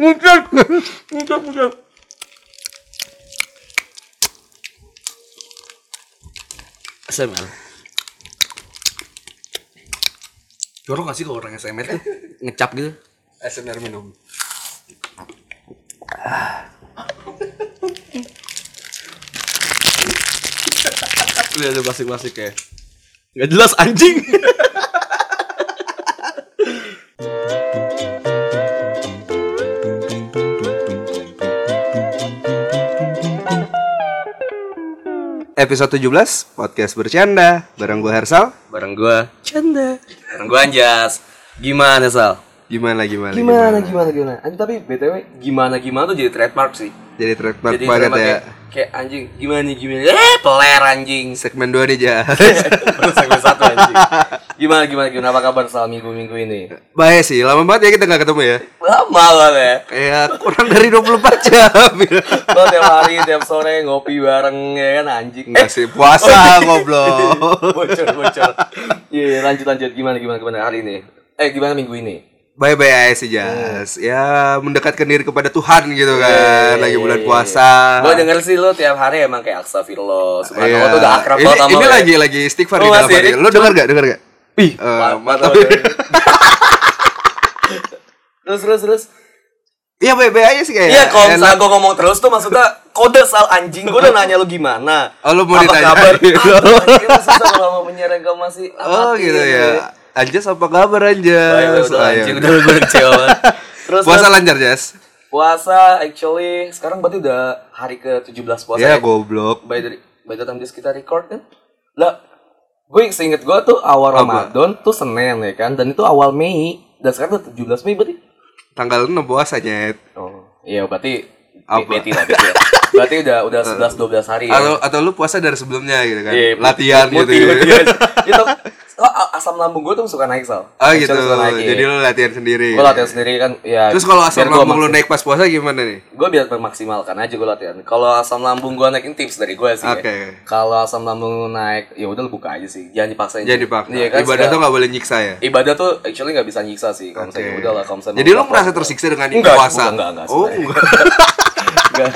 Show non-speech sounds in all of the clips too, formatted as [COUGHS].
Muncul. Muncul, muncul. ASMR. Jorok gak sih kalau orang ASMR tuh ngecap gitu? SMR minum. Lihat tuh klasik-klasik kayak Gak jelas anjing Episode 17 podcast bercanda. Bareng gue Hersal. Bareng gua. Canda. Bareng gua Anjas. Gimana Sal? Gimana gimana Gimana gimana? gimana Anjing tapi BTW gimana gimana tuh jadi trademark sih. Jadi trademark Jadi banget trademark ya. Kayak, anjing Gimana nih gimana Eh peler anjing Segmen 2 nih ja. [LAUGHS] Baru segmen satu anjing Gimana gimana gimana Apa kabar Sal minggu-minggu ini? Baik sih, lama banget ya kita gak ketemu ya. Lama lah ya Kayak kurang dari 24 [LAUGHS] jam. Lo tiap hari, tiap sore ngopi bareng ya kan anjing Enggak sih, puasa goblok. [LAUGHS] bocor bocor iya lanjut lanjut gimana gimana gimana hari ini eh gimana minggu ini Bye-bye aja sih Jas. Ya mendekatkan diri kepada Tuhan gitu kan. Iya, Lagi iya, bulan iya. puasa. gue denger sih lo tiap hari emang kayak astagfirullah subhanallah Iya. tuh udah akrab ini, banget sama ini ya. lagi lagi istighfar Oh, di dalam hati. Lo denger gak? Denger gak? Ih, mantap, mantap. [LAUGHS] terus terus terus Iya baik-baik aja sih kayak. Iya kalau misalnya gue ngomong terus tuh maksudnya kode sal anjing Gue udah nanya lu gimana Oh, lu mau Apa ditanya? kabar? [LAUGHS] Apa, anjing, lu susah kalau mau menyerang kau masih Oh gitu ya. Anjas apa kabar Anjas? udah Ayo. anjing udah gue kecewa. Terus Puasa terus, lancar Jas? puasa actually sekarang berarti udah hari ke-17 puasa Ya ya. goblok. by the by the time this kita record kan lah gue seinget gue tuh awal Apa? Ramadan tuh Senin ya kan dan itu awal Mei dan sekarang tuh 17 Mei berarti Tanggal 6 puasa nyet. oh iya berarti Apa? Betty lah lah. berarti udah udah 11 12 hari ya Atau atau lu puasa dari sebelumnya gitu kan? Iya, Latihan gitu. putih, ya. putih aja. Oh, asam lambung gue tuh suka naik sal Oh gitu. Suka naik, iya. Jadi lu latihan sendiri. gue latihan sendiri kan ya Terus kalau asam lambung maksim- naik pas puasa gimana nih? gue biar memaksimalkan aja gue latihan kalau asam lambung gue naikin tips dari gue sih Oke. ya. kalau asam lambung naik ya udah lu buka aja sih jangan dipaksain Jadi dipaksa. Iya kan, Ibadah tuh gak boleh nyiksa ya? ibadah tuh actually nggak bisa nyiksa sih kalau misalnya Oke. udah lah kalau misalnya Jadi buka merasa tersiksa dengan Enggak, puasa? enggak, enggak, oh, sebenarnya. enggak. Enggak.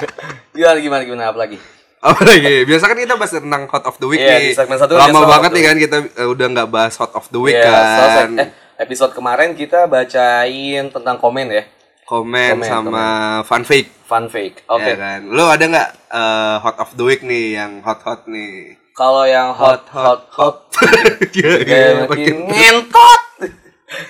gimana [LAUGHS] gimana gimana apa lagi Apa lagi? Biasa kan kita bahas tentang hot of the week Iya, nih. di segmen satu Lama biasa hot banget nih kan kita eh, udah nggak bahas hot of the week so- kan. eh episode kemarin kita bacain tentang komen ya Komen, komen, sama fun fake. fun fake oke Ya kan. Lu ada nggak eh, hot of the week nih yang hot-hot nih? kalau yang hot hot hot [LAUGHS] makin ngentot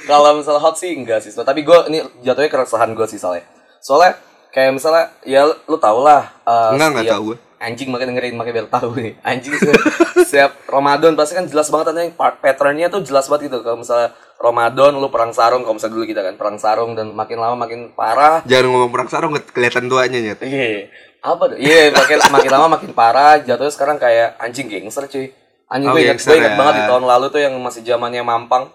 kalau misalnya hot sih enggak sih tapi gue ini jatuhnya keresahan gue sih soalnya soalnya kayak misalnya ya lu, tau lah uh, Enggak, enggak tahu gue. Anjing makanya dengerin makanya biar tahu nih anjing sih [LAUGHS] setiap Ramadan pasti kan jelas banget yang part patternnya tuh jelas banget gitu kalau misalnya Ramadan lu perang sarung kalau misalnya dulu kita kan perang sarung dan makin lama makin parah Jangan ngomong perang sarung ke- kelihatan tuanya nyet. Iya. Apa tuh? Iya, makin makin lama makin parah. Jatuhnya sekarang kayak anjing gangster cuy. Anjing Oh, gue inget, gangster gue inget ya. banget di tahun lalu tuh yang masih zamannya Mampang.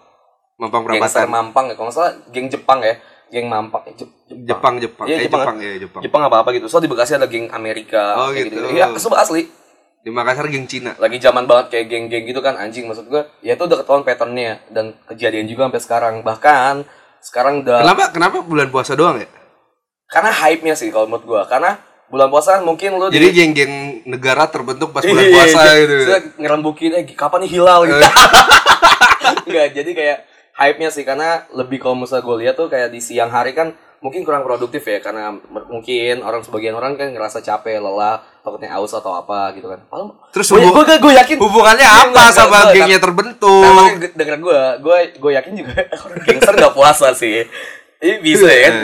Mampang Gangster perapatan. Mampang ya. Kalau nggak salah geng Jepang ya. Geng Mampang. Eh, Jep- Jepang, Jepang. Iya, Eh, Jepang, Jepang, kan? ya, Jepang. Jepang apa-apa gitu. So di Bekasi ada geng Amerika. Oh, kayak gitu. Iya, sumpah asli. Di Makassar geng Cina. Lagi zaman banget kayak geng-geng gitu kan anjing maksud gue. Ya itu udah ketahuan patternnya dan kejadian juga sampai sekarang. Bahkan sekarang udah Kenapa kenapa bulan puasa doang ya? karena hype-nya sih kalau menurut gue. Karena bulan puasa kan mungkin lu di- Jadi geng-geng negara terbentuk pas [LAUGHS] bulan Iya, puasa iya. gitu. Terus ngerembukin eh kapan nih hilal [LAUGHS] gitu. [LAUGHS] Enggak, jadi kayak hype-nya sih karena lebih kalau misalnya gue lihat tuh kayak di siang hari kan mungkin kurang produktif ya karena mungkin orang sebagian orang kan ngerasa capek, lelah, takutnya aus atau apa gitu kan. Padahal Terus gue hubung- gue gue yakin Hubungannya Iya, apa sama gengnya Nah, terbentuk? gue- denger gue, gue gue yakin juga [LAUGHS] orang gangster nggak puasa sih. Ini bisa ya kan?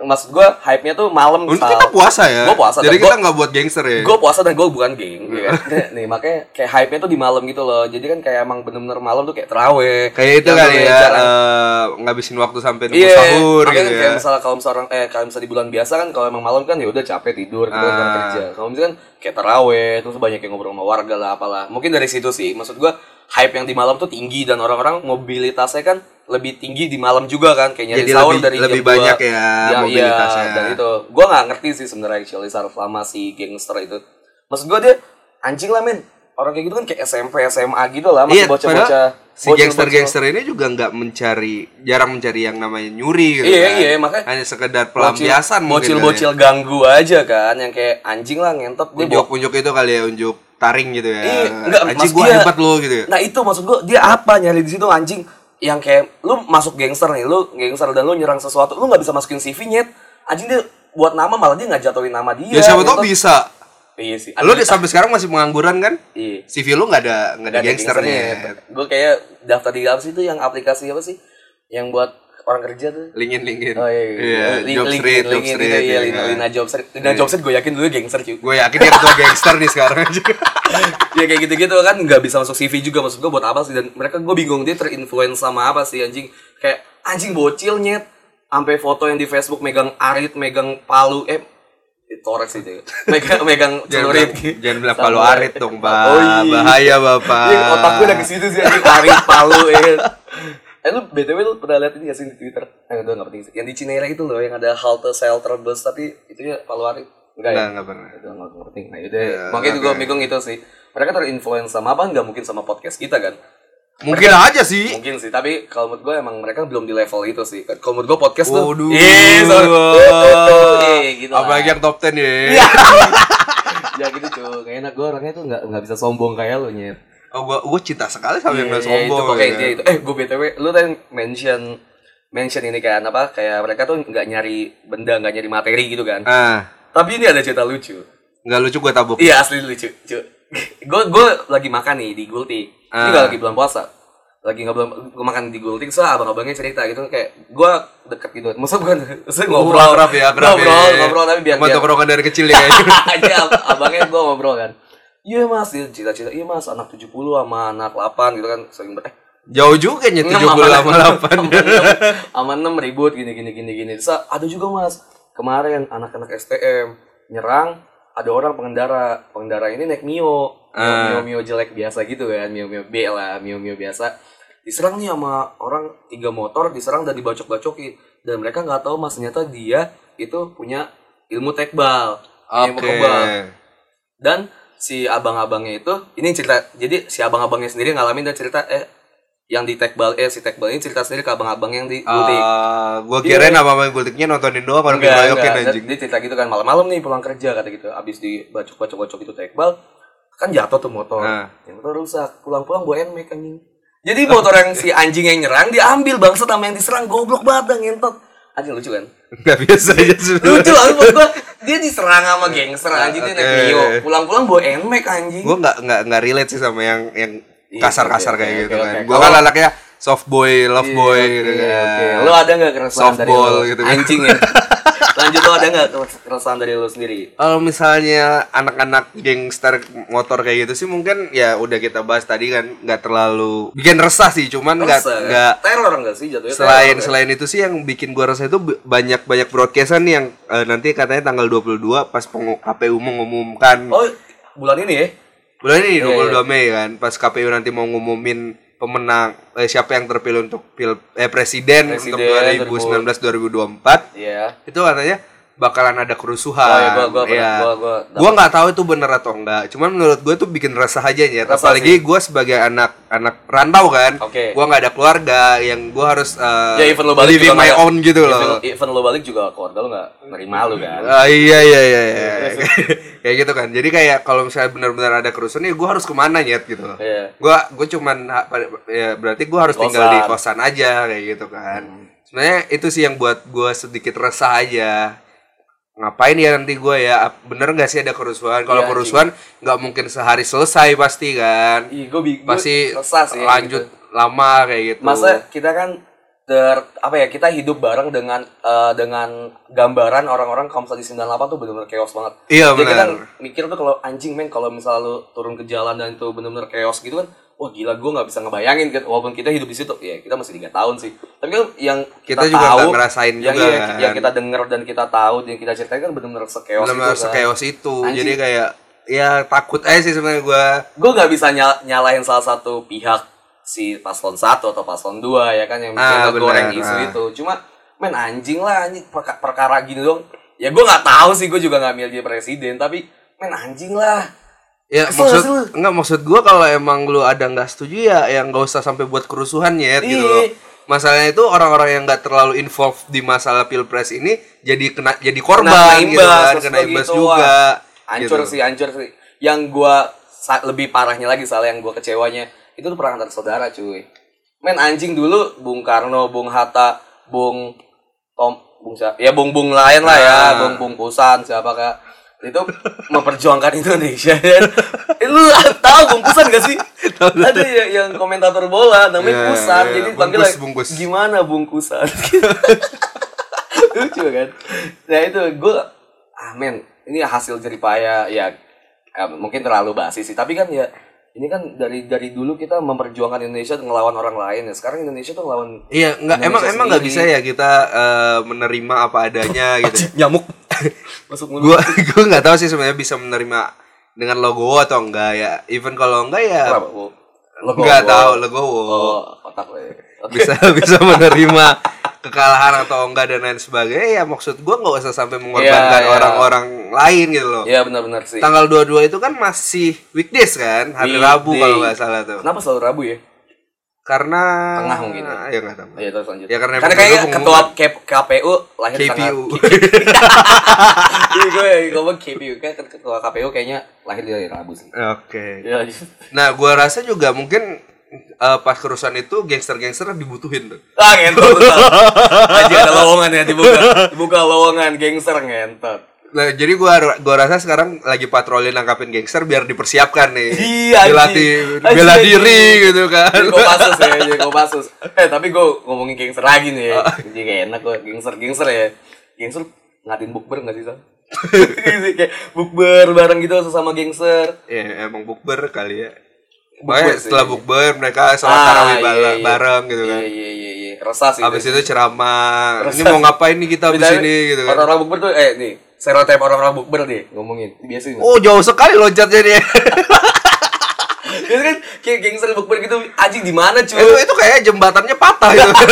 Maksud gue hype-nya tuh malam Untuk kita puasa ya. Gua puasa, Jadi kita nggak buat gangster ya. gue puasa dan gue bukan geng ya kan? nih makanya kayak hype nya tuh di malam gitu loh jadi kan kayak emang bener-bener malam tuh kayak teraweh Kayak itu namanya ya, jarang- eh, ngabisin waktu sampai nunggu Iya, sahur makanya gitu kayak ya. misalnya kalau misalnya orang eh kalau misalnya di bulan biasa kan kalau emang malam kan ya udah capek tidur gitu kan Ah. kerja. Kalau misalkan kayak teraweh terus banyak yang ngobrol sama warga lah apalah. Mungkin dari situ sih. Maksud gua hype yang di malam tuh tinggi dan orang-orang mobilitasnya kan lebih tinggi di malam juga kan kayak nyari Jadi sahur lebih- dari lebih jam banyak ya mobilitasnya. Iya, dan itu gua nggak ngerti sih sebenarnya actually selama si gangster itu. Maksud gua dia anjing lah men orang kayak gitu kan kayak SMP SMA gitu lah masih Iya, bocah-bocah padahal si gangster-gangster ini juga nggak mencari jarang mencari yang namanya nyuri gitu Iya, kan. iya, makanya hanya sekedar pelampiasan mungkin bocil kali bocil ganggu aja kan yang kayak anjing lah ngentot ya. dia bawa unjuk-unjuk itu kali ya unjuk taring gitu ya Iya, enggak, anjing gua hebat lo gitu ya Nah itu maksud gua dia apa nyari di situ anjing yang kayak lu masuk gangster nih, lu gangster dan lu nyerang sesuatu, lu nggak bisa masukin CV nyet. Anjing dia buat nama malah dia nggak jatuhin nama dia. ya siapa tau ngentot. bisa Iya sih. lo di- sampai sekarang masih pengangguran kan Iya. CV lu nggak ada nggak ada gangsternya Gue kayak daftar di apa sih itu yang aplikasi apa sih? Yang buat orang kerja tuh. lingin lingin Oh iya, iya. Link- job link- street job link- street Iya, ya Lina. Lina Job Street. Lina Job Street gue yakin dulu gangster cuy. gue yakin dia ketua gangster nih sekarang aja [LAUGHS] ya kayak gitu-gitu kan nggak bisa masuk CV juga maksud gue buat apa sih dan mereka gue bingung dia terinfluence sama apa sih anjing kayak anjing bocil nyet sampai foto yang di Facebook megang arit megang palu eh torek sih itu [LAUGHS] megang megang celurit jangan bilang palu arit dong pak Oh, iya. bahaya bapak Iya, otak gue udah ke situ sih arit palu ya kan. Eh lu BTW lu pernah lihat ini gak sih di Twitter? Eh udah gak penting sih. Yang di Cinere itu loh yang ada halte shelter bus tapi itu ya palu arit. Enggak ya? Enggak, enggak pernah. Itu nggak ngerti. Nah, itu Ya, makanya oke. gue bingung itu sih. Mereka terinfluence sama apa? Nggak mungkin sama podcast kita kan? mungkin aja sih Mungkin sih, tapi kalau menurut gue emang mereka belum di level itu sih. Kalau menurut gue podcast tuh, Waduh. Iya, so- Iya, gitu lah. Apalagi yang top 10 ya. Iya. [LAUGHS] ya gitu cuy, gak enak gue orangnya tuh nggak nggak bisa sombong kayak lu nyet. Oh, gua, gua cinta sekali sama yang Iya, gak iya, sombong. itu pokoknya ya. intinya itu. Eh, gue btw, lu tadi mention mention ini kan apa? Kayak mereka tuh nggak nyari benda, nggak nyari materi gitu kan. Ah, Tapi ini ada cerita lucu. nggak lucu gua tabuk. Iya asli lucu, cuy. Gue gue lagi makan nih di Gultik. Ini Ah. nggak lagi bulan puasa. Lagi nggak belum gue makan di Gultik, so abang-abangnya cerita gitu kayak gue deket gitu. Maksud bukan, [LAUGHS] maksud Oh, ngobrol, akrab ya, ngobrol, ya. ngobrol tapi biar tongkrongan dari kecil ya. aja [LAUGHS] ab- abangnya gue ngobrol kan. Iya mas, dia cita-cita, iya mas. Anak 70 sama anak 8 gitu kan sering ber- eh. Jauh juga enam 70 sama sama 8. [LAUGHS] enam, sama 6 ribut gini gini gini gini. Terus ada juga mas. Kemarin anak-anak STM nyerang ada orang pengendara. Pengendara ini naik mio. Mio, Ah. mio, mio jelek biasa gitu kan. Mio mio B lah mio mio biasa. Diserang nih sama orang tiga motor diserang dan dibacok-bacokin. Dan mereka nggak tahu mas. Ternyata dia itu punya ilmu tekbal ilmu Oke. kebal dan si abang-abangnya itu ini cerita jadi si abang-abangnya sendiri ngalamin dan cerita eh yang di tekbal eh si tekbal ini cerita sendiri ke abang-abang yang di Gultik Ah, gua kirain apa apa gultiknya nontonin doang diroyokin enggak. anjing. Dia cerita gitu kan malam-malam nih pulang kerja kata gitu. Abis dibacok-bacok-bacok itu tekbal kan jatuh tuh motor. Nah. Yang motor rusak. Pulang-pulang bawa NMAX anjing. Jadi motor yang si anjing yang nyerang diambil bangsa sama yang diserang goblok banget ngentot. Anjing lucu kan? Enggak biasa aja sebenarnya. Lucu lah menurut gua. Dia diserang sama gangster anjing dia naik. Mio. Pulang-pulang bawa NMAX anjing. Gua enggak enggak enggak relate sih sama yang yang Iya, kasar-kasar oke, kayak gitu kan. Gua kan anaknya soft boy, love boy gitu Iya, kan. oke. Lu ada nggak keresahan dari Softball lu? gitu kan. Anjing ya. [LAUGHS] Lanjut lu ada nggak keresahan dari lu sendiri? Kalau misalnya anak-anak gangster motor kayak gitu sih mungkin ya udah kita bahas tadi kan nggak terlalu bikin resah sih cuman nggak kan? nggak teror enggak sih jatuhnya? selain teror, kan? selain itu sih yang bikin gua resah itu banyak banyak broadcastan nih yang eh, nanti katanya tanggal 22 pas KPU mengumumkan Oh, bulan ini ya? bulan ini Iya, 22 Mei kan pas KPU nanti mau ngumumin pemenang eh, siapa yang terpilih untuk pil eh presiden, Presiden, untuk 2019 2024 Iya. itu katanya bakalan ada kerusuhan. Oh, iya, gua- gua- Iya. gua- gua- Gua nggak tahu itu bener atau enggak. Cuman menurut gue tuh bikin resah aja ya. Resah Apalagi gue sebagai anak anak rantau kan. Oke. Gua nggak ada keluarga yang gue harus uh, Ya even lo balik living juga my own gitu even, loh. Even lo balik juga keluarga lo nggak nerima lo kan? Ah, iya iya iya. iya. [LAUGHS] kayak gitu kan. Jadi kayak kalau misalnya benar-benar ada kerusuhan ya gue harus ke mana nyet gitu loh. Iya. Gua gue cuman ya berarti gue harus Kosan. tinggal di kosan aja kayak gitu kan. Sebenarnya itu sih yang buat gue sedikit resah aja. Ngapain ya nanti gue ya bener nggak sih ada kerusuhan? Kalau Iya, kerusuhan nggak mungkin sehari selesai pasti kan. Ih, bi- Pasti gua resah sih lanjut gitu. lama kayak gitu. Masa kita kan ter apa ya kita hidup bareng dengan eh, dengan gambaran orang-orang kaum di 98 tuh benar-benar chaos banget. Iya, Jadi kita benar. mikir tuh kalau anjing men kalau misalnya lu turun ke jalan dan itu benar-benar chaos gitu kan, wah gila gue nggak bisa ngebayangin kan walaupun kita hidup di situ ya kita masih tiga tahun sih. Tapi kan yang kita, Kita juga tahu, ngerasain yang, juga iya, kan. yang kita denger dan kita tahu dan kita ceritain kan benar-benar sekeos benar itu kan. sekeos itu. Anjing. Jadi kayak ya takut aja sih sebenarnya gue. gue nggak bisa nyal- nyalahin salah satu pihak si paslon satu atau paslon dua ya kan yang Ah, bikin goreng isu ah. itu cuma men anjing lah anjing perka- perkara gini dong ya gue nggak tahu sih gue juga nggak milih dia presiden tapi men anjing lah Ya Kesel maksud lu? enggak maksud gua kalau emang lu ada nggak setuju ya yang nggak usah sampai buat kerusuhan ya gitu Iya. loh. Masalahnya itu orang-orang yang nggak terlalu involved di masalah pilpres ini jadi kena jadi korban gitu kan, maksud kena gua imbas gitu, juga. wah. Hancur gitu. sih, hancur sih. Yang gua lebih parahnya lagi soal yang gua kecewanya itu tuh perang antar saudara, cuy. Men anjing dulu Bung Karno, Bung Hatta, Bung Tom, Bung siapa? Ya Bung Bung lain lah ya, Ah. Bung Bung Pusan siapa kak? Itu memperjuangkan Indonesia kan. Eh, lu tahu Bung Pusan gak sih? Ada ya yang komentator bola namanya Ya, Pusan, ya, jadi panggil Bungkus. gimana Bung Pusan? [LAUGHS] lucu kan nah itu gue ah men ini hasil jeripaya ya eh, mungkin terlalu basi sih tapi kan ya ini kan dari dari dulu kita memperjuangkan Indonesia ngelawan orang lain ya sekarang Indonesia tuh ngelawan Iya, enggak emang emang nggak bisa ya kita eh, menerima apa adanya [LAUGHS] gitu. nyamuk [LAUGHS] masuk mulut gua gua nggak tahu sih sebenarnya bisa menerima dengan logo atau enggak ya. Even kalau enggak ya Kenapa? Logo- nggak logo. tahu logowo. oh otak lo ya Oke. bisa [LAUGHS] bisa menerima kekalahan atau enggak dan lain sebagainya ya maksud gua nggak usah sampai mengorbankan Iya, iya. orang-orang lain gitu loh Iya benar-benar sih. tanggal 22 itu kan masih weekdays kan hari Weekday. Rabu kalau nggak salah tuh Kenapa selalu Rabu ya? karena Tengah mungkin ya? ya nggak tahu Iya terus lanjut. Ya, karena karena kayaknya dulu ketua K- KPU lahir di tanggal KPU. [LAUGHS] Iya gue ngomong KPU kan ketua KPU kayaknya lahir di hari Rabu sih. oke Iya lanjut. nah gua rasa juga mungkin eh, pas kerusuhan itu gangster-gangster dibutuhin tuh Ah ngentot. [LAUGHS] Aja ada lowongan ya dibuka. Dibuka lowongan gangster ngentot. Nah, jadi gua gua rasa sekarang lagi patroli nangkapin gangster biar dipersiapkan nih. Iya. Dilatih bela diri gitu kan. Jadi Kopassus ya, jadi Kopassus. [LAUGHS] Eh tapi gue ngomongin gangster lagi nih ya. Jadi kayak enak gue gangster gangster ya. Gangster ngatin bukber nggak sih Sal? [LAUGHS] kayak bukber bareng gitu sesama gangster. Ya, emang bukber kali ya. Sih. setelah bukber mereka sholat Ah, tarawih iya, iya. bareng gitu Iya kan. iya iya iya. Resah sih. Habis itu ceramah. Ini mau ngapain nih kita habis Bedanya ini gitu kan. Orang-orang bukber tuh eh nih stereotip orang-orang bukber deh ngomongin. Biasa gitu. Oh, jauh sekali loncatnya dia. [LAUGHS] Biasa kan kayak gangster bukber gitu anjing di mana cuy? itu itu kayak jembatannya patah gitu. [LAUGHS]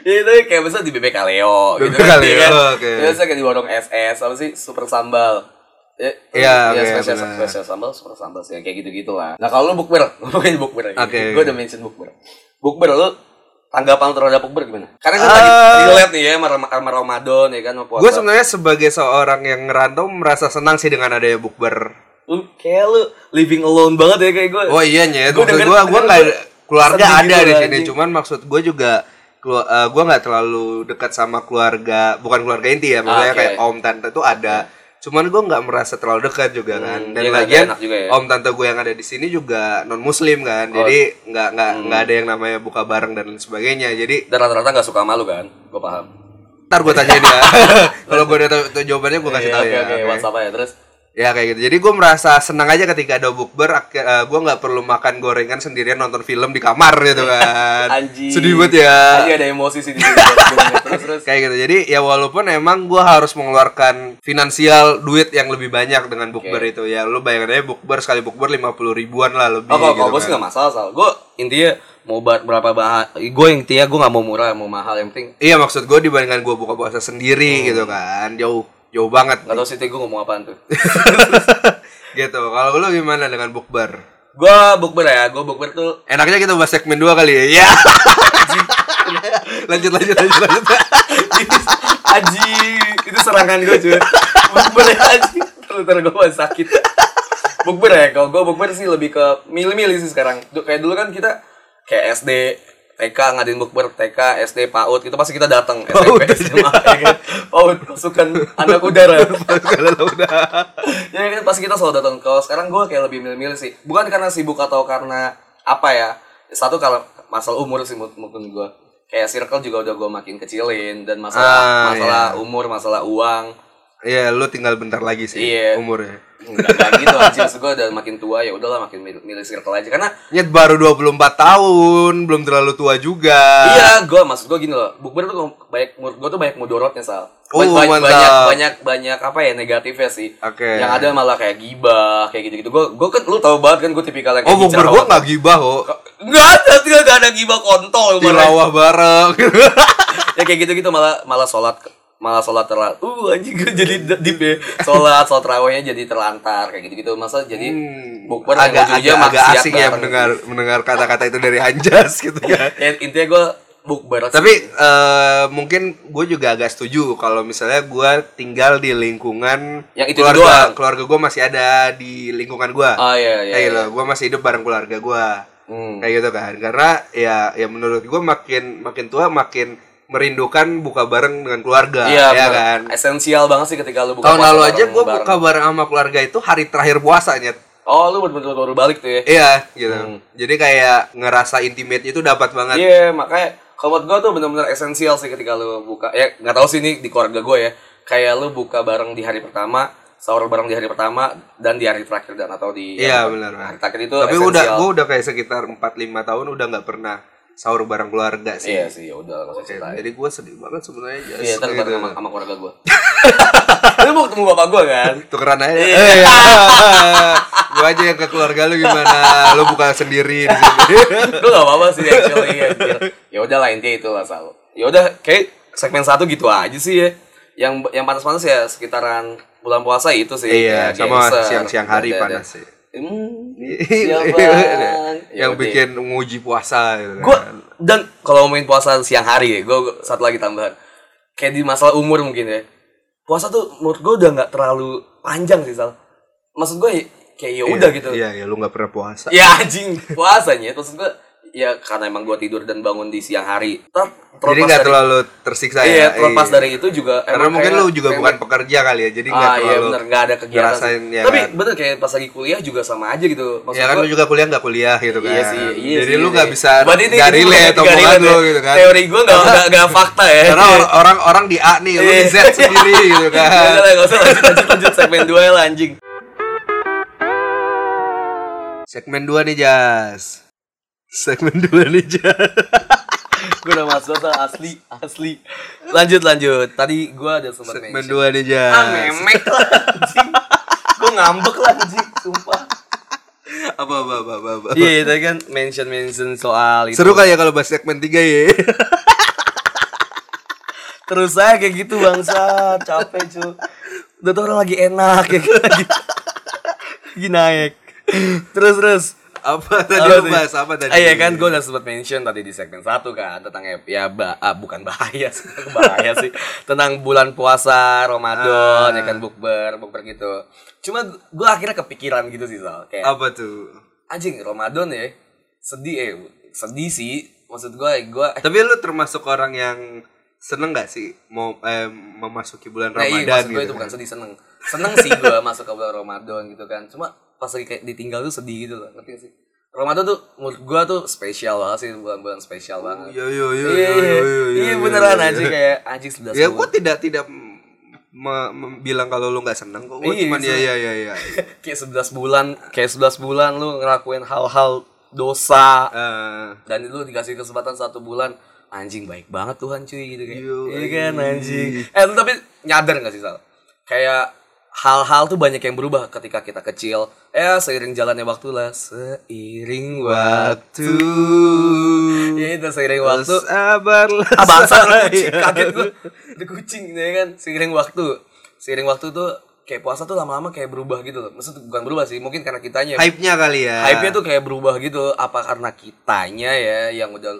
Itu kayak biasa di BBK Leo gitu BBK kan. Leo, iya kan? oke. Biasa kayak di warung SS apa sih super sambal. Ya, Iya, ya, oke, spesial, benar. spesial sambal, super sambal sih kayak gitu-gitu lah. Nah, kalau lu bukber, [LAUGHS] ngomongin bukber aja. Oke. Gue udah mention bukber. Bukber lu tanggapan terhadap bukber gimana? Karena kan Ah. lagi relate nih ya sama, Ramadan ya kan puasa. gue sebenarnya sebagai seorang yang ngerantau merasa senang sih dengan adanya bukber. lu kayak lu living alone banget ya kayak gue. Oh iya nyet, denger- gue gue denger nggak keluarga ada gitu di sini, anjing. cuman maksud gue juga kelu- eh, gue nggak terlalu dekat sama keluarga, bukan keluarga inti ya, maksudnya Ah, oke. kayak om tante tuh ada, cuman gue nggak merasa terlalu dekat juga kan, Hmm, dan iya, nggak lagian juga ya. om tante gue yang ada di sini juga non muslim kan, Oh. jadi nggak nggak Hmm. nggak ada yang namanya buka bareng dan lain sebagainya, jadi Dan rata-rata gak suka malu kan? Gue paham. ntar gue tanya dia, [LAUGHS] kalau gue udah tahu jawabannya gue kasih Iya, tahu ya. Oke, oke. WhatsApp aja terus. Ya kayak gitu. Jadi gue merasa senang aja ketika ada bukber. ak- eh, gue nggak perlu makan gorengan sendirian nonton film di kamar gitu [LAUGHS] kan. Anjing. Sedih banget ya. Anjing ada emosi sih [LAUGHS] terus terus. Kayak gitu. Jadi ya walaupun emang gue harus mengeluarkan finansial duit yang lebih banyak dengan bukber itu ya. Lu bayangin aja bukber sekali bukber 50 ribuan lah lebih. Oh, kalau gitu kalau kan. nggak masalah soal gue intinya mau berapa bahan gue intinya gue nggak mau murah mau mahal yang penting Iya maksud gue dibandingkan gue buka puasa sendiri Hmm. gitu kan. Jauh jauh banget. nggak tahu sih gue ngomong apaan tuh [LAUGHS] gitu. Kalau lu gimana dengan bukber? gue bukber ya gue bukber tuh Enaknya kita bahas segmen dua kali ya. Ya. lanjut lanjut lanjut lanjut. aji itu serangan gue cuy bukber ya aji terus terus gue masih sakit bukber ya kalau gue bukber sih lebih ke milih-milih sih sekarang kayak dulu kan kita kayak SD TK ngadain bukber TK SD PAUD itu pasti kita datang [LAUGHS] PAUD, SMP SMA [LAUGHS] ya kan? PAUD pasukan anak udara. [LAUGHS] Udah. ya kan pasti kita selalu datang kalau sekarang gue kayak lebih milih-milih sih. Bukan karena sibuk atau karena apa ya satu kalau masalah umur sih mungkin gue kayak circle juga udah gue makin kecilin dan masalah Ah, masalah umur masalah uang Iya, lu tinggal bentar lagi sih Iya. umurnya. Enggak, enggak gitu aja maksud gue udah makin tua ya udahlah makin milih, milih circle aja karena Nyet baru 24 tahun, belum terlalu tua juga. iya gue maksud gue gini loh bukber tuh banyak menurut gue tuh banyak mudorotnya sal Oh, banyak, mantap. banyak banyak banyak apa ya negatifnya sih Oke. yang ada malah kayak gibah kayak gitu gitu gue gue kan lu tau banget kan gue tipikal yang Oh, bukber bicara gua waktu- nggak gibah kok. Enggak ada, enggak ada gibah kontol. Tilawah bareng. [LAUGHS] ya kayak gitu-gitu malah malah sholat malah sholat terlantar uh anjing gue jadi [LAUGHS] deep ya sholat sholat terawihnya jadi terlantar kayak gitu gitu masa jadi Hmm. bukber agak agak, agak asing ya mendengar mendengar kata-kata itu dari Anjas [LAUGHS] gitu kan. ya, intinya gue bukber. Tapi eh, mungkin gue juga agak setuju kalau misalnya gue tinggal di lingkungan Yang itu keluarga doang. keluarga gue masih ada di lingkungan gue. oh iya iya, kayak iya. gitu, gue masih hidup bareng keluarga gue. Hmm. Kayak gitu kan. Karena ya ya menurut gue makin makin tua makin merindukan buka bareng dengan keluarga, Iya, ya bener. kan. Esensial banget sih ketika lu buka Tahun lalu aja gue buka bareng sama keluarga itu hari terakhir puasanya. Oh, lu bener-bener baru balik tuh ya. Iya, gitu. Hmm. Jadi kayak ngerasa intimate itu dapat banget. Iya, makanya kalau menurut gue tuh bener-bener esensial sih ketika lu buka. Ya, nggak tahu sih ini di keluarga gue ya. Kayak lu buka bareng di hari pertama, sahur bareng di hari pertama dan di hari terakhir dan atau di Iya, hari- benar. Hari terakhir itu Tapi esensial. udah gue udah kayak sekitar 4 5 tahun udah nggak pernah sahur bareng keluarga sih. Iya sih, ya udah nggak usah Oke, cerita. jadi gue sedih banget sebenarnya Jas. Iya, ntar Gitu. bareng sama, sama keluarga gue. [LAUGHS] lu mau ketemu bapak gue kan? Tukeran aja. Iya. Eh, ya. gue aja yang ke keluarga lu gimana? Lu buka sendiri di sini. gue gak apa-apa sih actually. Ya udah lah intinya itu lah selalu. Ya udah kayak segmen satu gitu aja sih ya. Yang yang panas-panas ya sekitaran bulan puasa itu sih. Iya, Kayak sama gangster. siang-siang hari panas sih. Hmm. [LAUGHS] Ya yang udah. bikin nguji puasa gitu Gue kan. dan kalau ngomongin puasa siang hari ya, gue satu lagi tambahan. Kayak di masalah umur mungkin ya. Puasa tuh menurut gue udah nggak terlalu panjang sih sal. Maksud gue kayak ya udah Iya, gitu. Iya, ya lu nggak pernah puasa. Ya anjing puasanya maksud gue ya karena emang gue tidur dan bangun di siang hari. Ter Jadi nggak dari- terlalu tersiksa Iya, ya. terlepas Iya. dari itu juga Karena emang mungkin kayak lu juga bukan pekerja kali ya, jadi nggak ah, iya terlalu bener nggak ada kegiatan ngerasain, ya tapi kan? bener kayak pas lagi kuliah juga sama aja gitu maksud ya kan gua- lu juga kuliah nggak kuliah gitu kan. iya sih iya Jadi sih, lu nggak iya. bisa nggak [LAUGHS] relate omongan relate lu gitu kan. teori gue nggak nggak fakta ya Karena or- orang orang di A nih, lu di Z Iya. sendiri [LAUGHS] gitu kan. nggak usah lanjut lanjut lanjut segmen dua ya anjing Segmen 2 nih, Jas. Segmen 2 nih, Jas. gue udah masuk asli asli lanjut lanjut tadi gue ada sempat Segmen mention 2 nih, Jas. ah memek lah gue ngambek lah anjing sumpah Apa apa apa apa. apa. iya tadi kan mention mention soal itu Seru kali ya kalau bahas segmen 3 ya. [LAUGHS] terus saya kayak gitu bangsa capek cu udah tuh orang lagi enak ya kan? lagi lagi naik terus terus apa tadi Apa lu sih? bahas apa tadi? Iya kan gue udah sempat mention tadi di segmen satu kan tentang ya, ya ba ah, bukan bahaya sih [LAUGHS] bahaya sih tentang bulan puasa Ramadan Ah. ya kan bukber bukber gitu cuma gue akhirnya kepikiran gitu sih soal kayak Apa tuh? anjing Ramadan ya sedih eh sedih sih maksud gue gue Tapi lu termasuk orang yang seneng gak sih mau eh, memasuki bulan Nah, iya, Ramadan maksud gue gitu? itu bukan sedih seneng seneng sih gue [LAUGHS] masuk ke bulan Ramadan gitu kan cuma pas lagi kayak ditinggal tuh sedih gitu loh ngerti gak sih? Ramadan tuh menurut gue tuh spesial banget sih bulan-bulan spesial banget. Iya iya iya iya iya iya beneran iya, aja iya. kayak anjing sudah Ya gua tidak tidak me- me- bilang kalau lu nggak seneng kok. Gua Iya, cuman ya iya. ya ya ya. [LAUGHS] kayak 11 bulan kayak 11 bulan lu ngelakuin hal-hal dosa. Eh, dan lu dikasih kesempatan satu bulan anjing baik banget Tuhan cuy gitu kayak. Iya kan anjing. Eh lu tapi nyadar gak sih Sal? Kayak hal-hal tuh banyak yang berubah ketika kita kecil. Eh seiring jalannya waktu lah. Seiring waktu. Ya itu seiring waktu. Sabarlah. [LAUGHS] ah bangsa ada sayang. kucing kaget gue ada kucing ya kan? Seiring waktu. Seiring waktu tuh kayak puasa tuh lama-lama kayak berubah gitu loh. Maksud bukan berubah sih mungkin karena kitanya. Hype-nya kali ya. hype-nya tuh kayak berubah gitu. Apa karena kitanya ya yang udah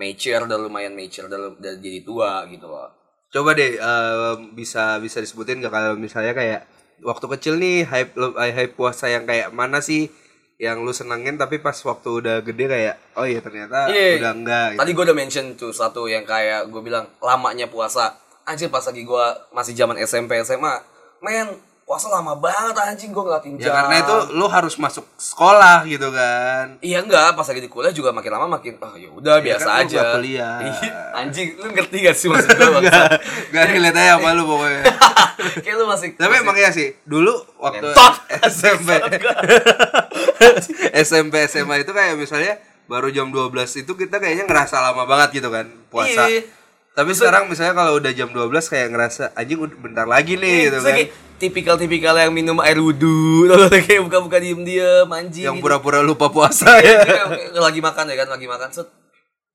mature udah lumayan mature udah, udah jadi tua gitu loh. Coba deh eh, bisa bisa disebutin gak kalau misalnya kayak waktu kecil nih hype eh, hype puasa yang kayak mana sih yang lu senengin tapi pas waktu udah gede kayak oh iya ternyata Iya. udah enggak gitu. tadi gue udah mention tuh satu yang kayak gue bilang lamanya puasa anjir pas lagi gue masih zaman SMP SMA men puasa lama banget anjing gue ngeliatin Ya jam karena itu lu harus masuk sekolah gitu kan. Iya enggak, pas lagi di kuliah juga makin lama makin ah ya udah Iya biasa kan, aja. kuliah. Iya, anjing, lu ngerti gak sih maksud gue bangsa? Gak relate aja sama lu pokoknya. [LAUGHS] Kayak lu masih Tapi masih- emang ya sih, dulu waktu Ngentot. SMP SMP SMA itu kayak misalnya baru jam 12 itu kita kayaknya ngerasa lama banget gitu kan puasa. Iya. Tapi sekarang misalnya kalau udah jam 12 kayak ngerasa anjing udah bentar lagi nih gitu Terus kan. kayak tipikal-tipikal yang minum air wudhu, [LAUGHS] kayak buka-buka diem-diem, anjing. Yang gitu. pura-pura lupa puasa Iya, ya. lagi makan ya kan, lagi makan set.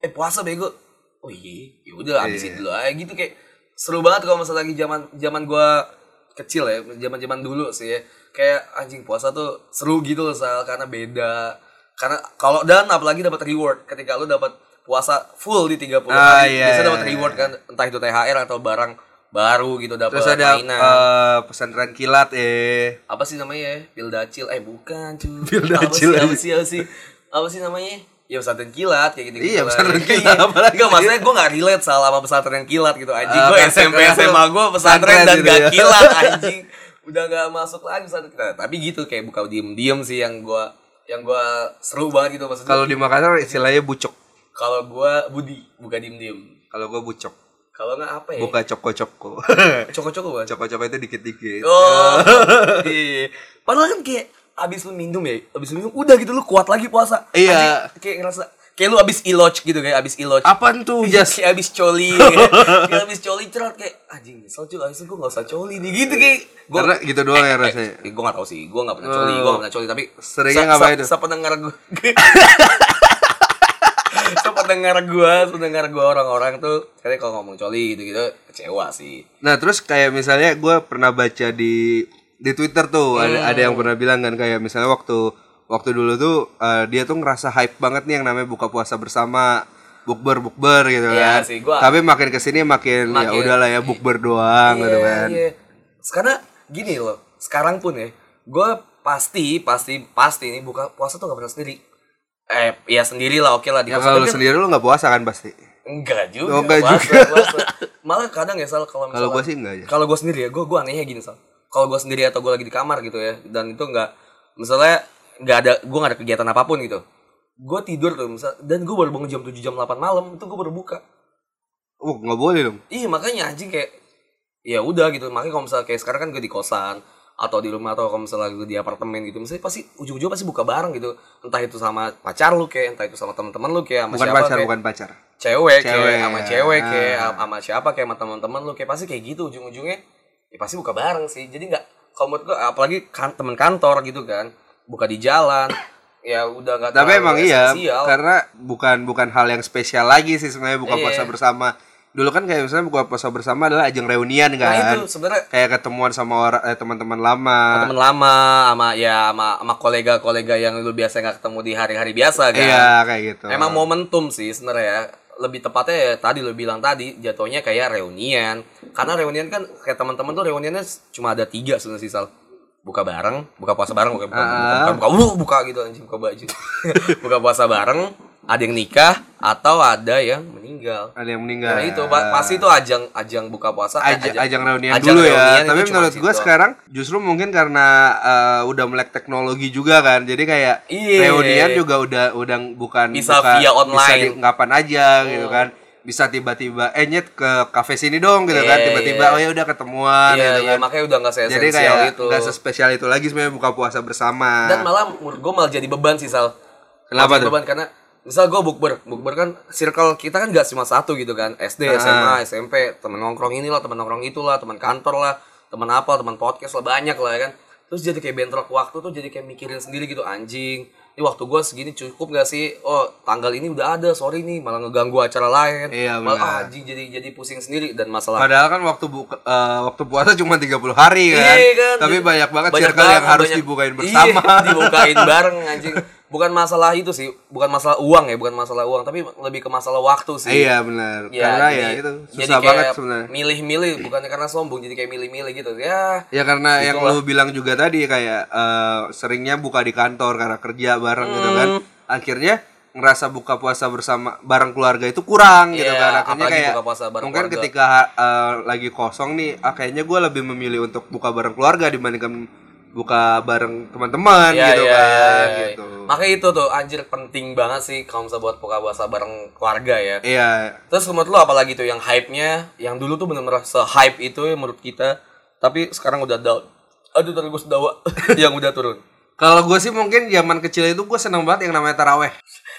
Eh puasa bego. Oh iya, yaudah habisin Iya. dulu aja gitu kayak seru banget kalau misalnya lagi zaman zaman gua kecil ya, zaman-zaman dulu sih ya. Kayak anjing puasa tuh seru gitu loh Sal karena beda. Karena kalau dan apalagi dapat reward ketika lu dapat puasa full di 30 Ah, hari, iya, iya, dapat iya. reward kan entah itu THR atau barang baru gitu dapat Terus ada mainan. eh, pesantren kilat eh. apa sih namanya ya? Pildacil. Eh bukan cuy. [LAUGHS] Pildacil Apa sih, apa aja. sih, apa sih? Apa sih namanya? Ya pesantren kilat kayak gitu. Iya, pesantren [LAUGHS] kilat, apalagi. Enggak, maksudnya gue gak relate salah sama pesantren kilat gitu anjing. Ah, gue SMP SMA gue pesantren dan gitu gak ya. kilat [LAUGHS] anjing. Udah gak masuk lagi pesantren kilat. Tapi gitu kayak buka diem-diem sih yang gue yang gue seru banget gitu maksudnya. Kalau di Makassar istilahnya bucok. Kalau gue Budi buka diem-diem. Kalau gua bucok. Kalau nggak apa ya? Buka coko-coko. Coko-coko banget. Coko-coko itu dikit-dikit. Oh, [LAUGHS] iya. Padahal kan kayak abis lu minum ya, abis lu minum udah gitu lu kuat lagi puasa. Iya. Anjing, kayak ngerasa kayak lu abis iloj gitu kayak abis iloj. Apaan tuh, Jas? Kayak abis coli kayak, [LAUGHS] kayak abis coli cerat kayak anjing nyesel cuy abis itu gue gak usah coli nih gitu kayak gua, Karena gitu doang ya rasanya. eh, gue gak tau sih gue gak pernah coli gue gak pernah coli tapi Seringnya ngapain tuh? sependengar gue [LAUGHS] sependengar gue sependengar gue orang-orang tuh kayak kalau ngomong coli gitu gitu kecewa sih Nah terus kayak misalnya gue pernah baca di di Twitter tuh ada ada yang pernah bilang kan kayak misalnya waktu waktu dulu tuh eh, dia tuh ngerasa hype banget nih yang namanya buka puasa bersama bukber bukber gitu Iya kan. sih, gua- Tapi makin ke sini makin, ya Makin- udahlah ya bukber doang gitu Iya, kan. iya. Karena gini loh, sekarang pun ya, gue pasti, pasti, pasti nih buka puasa tuh gak pernah sendiri. Eh, ya sendiri lah, oke lah. Di Ya kalau lu kan- sendiri lu nggak puasa kan pasti. Enggak juga. Oh, enggak puasa, juga. puasa. Malah kadang ya, Sal, kalau Kalau gua sih enggak ya. Kalau gue sendiri ya, gue gue anehnya gini, Sal. Kalau gue sendiri atau gue lagi di kamar gitu ya, dan itu enggak, misalnya nggak ada, gue nggak ada kegiatan apa pun gitu. Gue tidur tuh, misal, dan gue baru bangun jam 7 jam 8 malam, itu gue baru buka. Oh nggak boleh dong. Iya makanya anjing kayak ya udah gitu makanya kalau misalnya kayak sekarang kan gue di kosan atau di rumah atau kalau misalnya di apartemen gitu misalnya pasti ujung-ujung pasti buka bareng gitu entah itu sama pacar lu kayak entah itu sama teman-teman lu kayak sama Bukan siapa pacar, kayak bukan pacar. cewek, Cewek, kayak sama cewek ah. kayak sama siapa kayak sama teman-teman lu kayak pasti kayak gitu ujung-ujungnya ya pasti buka bareng sih jadi nggak kalau menurut gue apalagi kan teman kantor gitu kan buka di jalan [COUGHS] ya udah nggak Tapi emang iya, esensial. karena bukan bukan hal yang spesial lagi sih sebenarnya buka Iya. puasa bersama. Dulu kan kayak misalnya buka puasa bersama adalah ajang reunian nah kan. itu sebenarnya Kayak ketemuan sama orang eh, teman-teman lama. teman lama sama ya sama sama kolega-kolega yang lu biasa nggak ketemu di hari-hari biasa kan. Iya, kayak gitu. Emang momentum sih sebenarnya ya. Lebih tepatnya ya tadi lu bilang tadi jatuhnya kayak reunian. Karena reunian kan kayak teman-teman tuh reuniannya cuma ada tiga sebenarnya sih Sal. Buka bareng, buka puasa bareng, buka buka, buka, buka, buka, buka, buka gitu anjing buka baju. [LAUGHS] buka puasa bareng, ada yang nikah atau ada yang meninggal. ada yang meninggal. Nah itu pa- pasti itu ajang ajang buka puasa eh, Aj- ajang, reunian ajang dulu reunian ya. Tapi menurut gue situ. sekarang justru mungkin karena eh, udah melek teknologi juga kan. Jadi kayak Iya. reunian juga udah udah bukan Bisa bukan- via Bisa online. di, kapan aja gitu kan. Bisa tiba-tiba eh nyet ke kafe sini dong gitu kan. Iya, Tiba-tiba iya. oh ya udah ketemuan Iya, gitu iya, kan. makanya udah nggak Jadi se-esensial kayak itu. nggak sespesial itu lagi sebenarnya buka puasa bersama. Dan malah menurut gue malah jadi beban sih Sal. Kenapa jadi tuh? Beban karena misal gue bukber, bukber kan circle kita kan gak cuma satu gitu kan. SD, Ah. SMA, SMP, teman nongkrong inilah, teman nongkrong itulah, teman kantor lah, teman apa, teman podcast lah banyak lah ya kan. Terus jadi kayak bentrok waktu tuh jadi kayak mikirin sendiri gitu anjing. Ini waktu gue segini cukup gak sih? Oh tanggal ini udah ada, sorry nih malah ngeganggu acara lain. Iya, malah benar. ah, anjing jadi jadi pusing sendiri dan masalah Padahal kan waktu buka, eh, waktu puasa cuma 30 hari kan. Iya kan. Tapi banyak banget Banyak circle yang banget, harus banyak- dibukain bersama. Iya, dibukain bareng anjing. [LAUGHS] Bukan masalah itu sih, bukan masalah uang ya, bukan masalah uang, tapi lebih ke masalah waktu sih. Iya benar. Ya, karena jadi- ya itu jadi susah kayak banget sebenarnya. Milih-milih bukannya karena sombong, jadi kayak milih-milih gitu. Ya, Ya karena yang Itulah. lu bilang juga tadi kayak eh, seringnya buka di kantor karena kerja bareng gitu kan. Hmm. Akhirnya ngerasa buka puasa bersama bareng keluarga itu kurang gitu Iya, kan. Akhirnya kayak buka puasa bareng mungkin keluarga. ketika eh, lagi kosong nih, ah, kayaknya gue lebih memilih untuk buka bareng keluarga dibandingkan buka bareng teman-teman Iya, gitu iya, kan iya, iya. gitu. Makanya itu tuh anjir penting banget sih kalau misalnya buat buka puasa bareng keluarga ya. Iya, Terus menurut lu apalagi tuh yang hype-nya, yang dulu tuh bener-bener se-hype itu ya menurut kita, tapi sekarang udah down. Aduh, tadi gue sedawa [LAUGHS] yang udah turun. Kalau gue sih mungkin zaman kecil itu gue seneng banget yang namanya taraweh.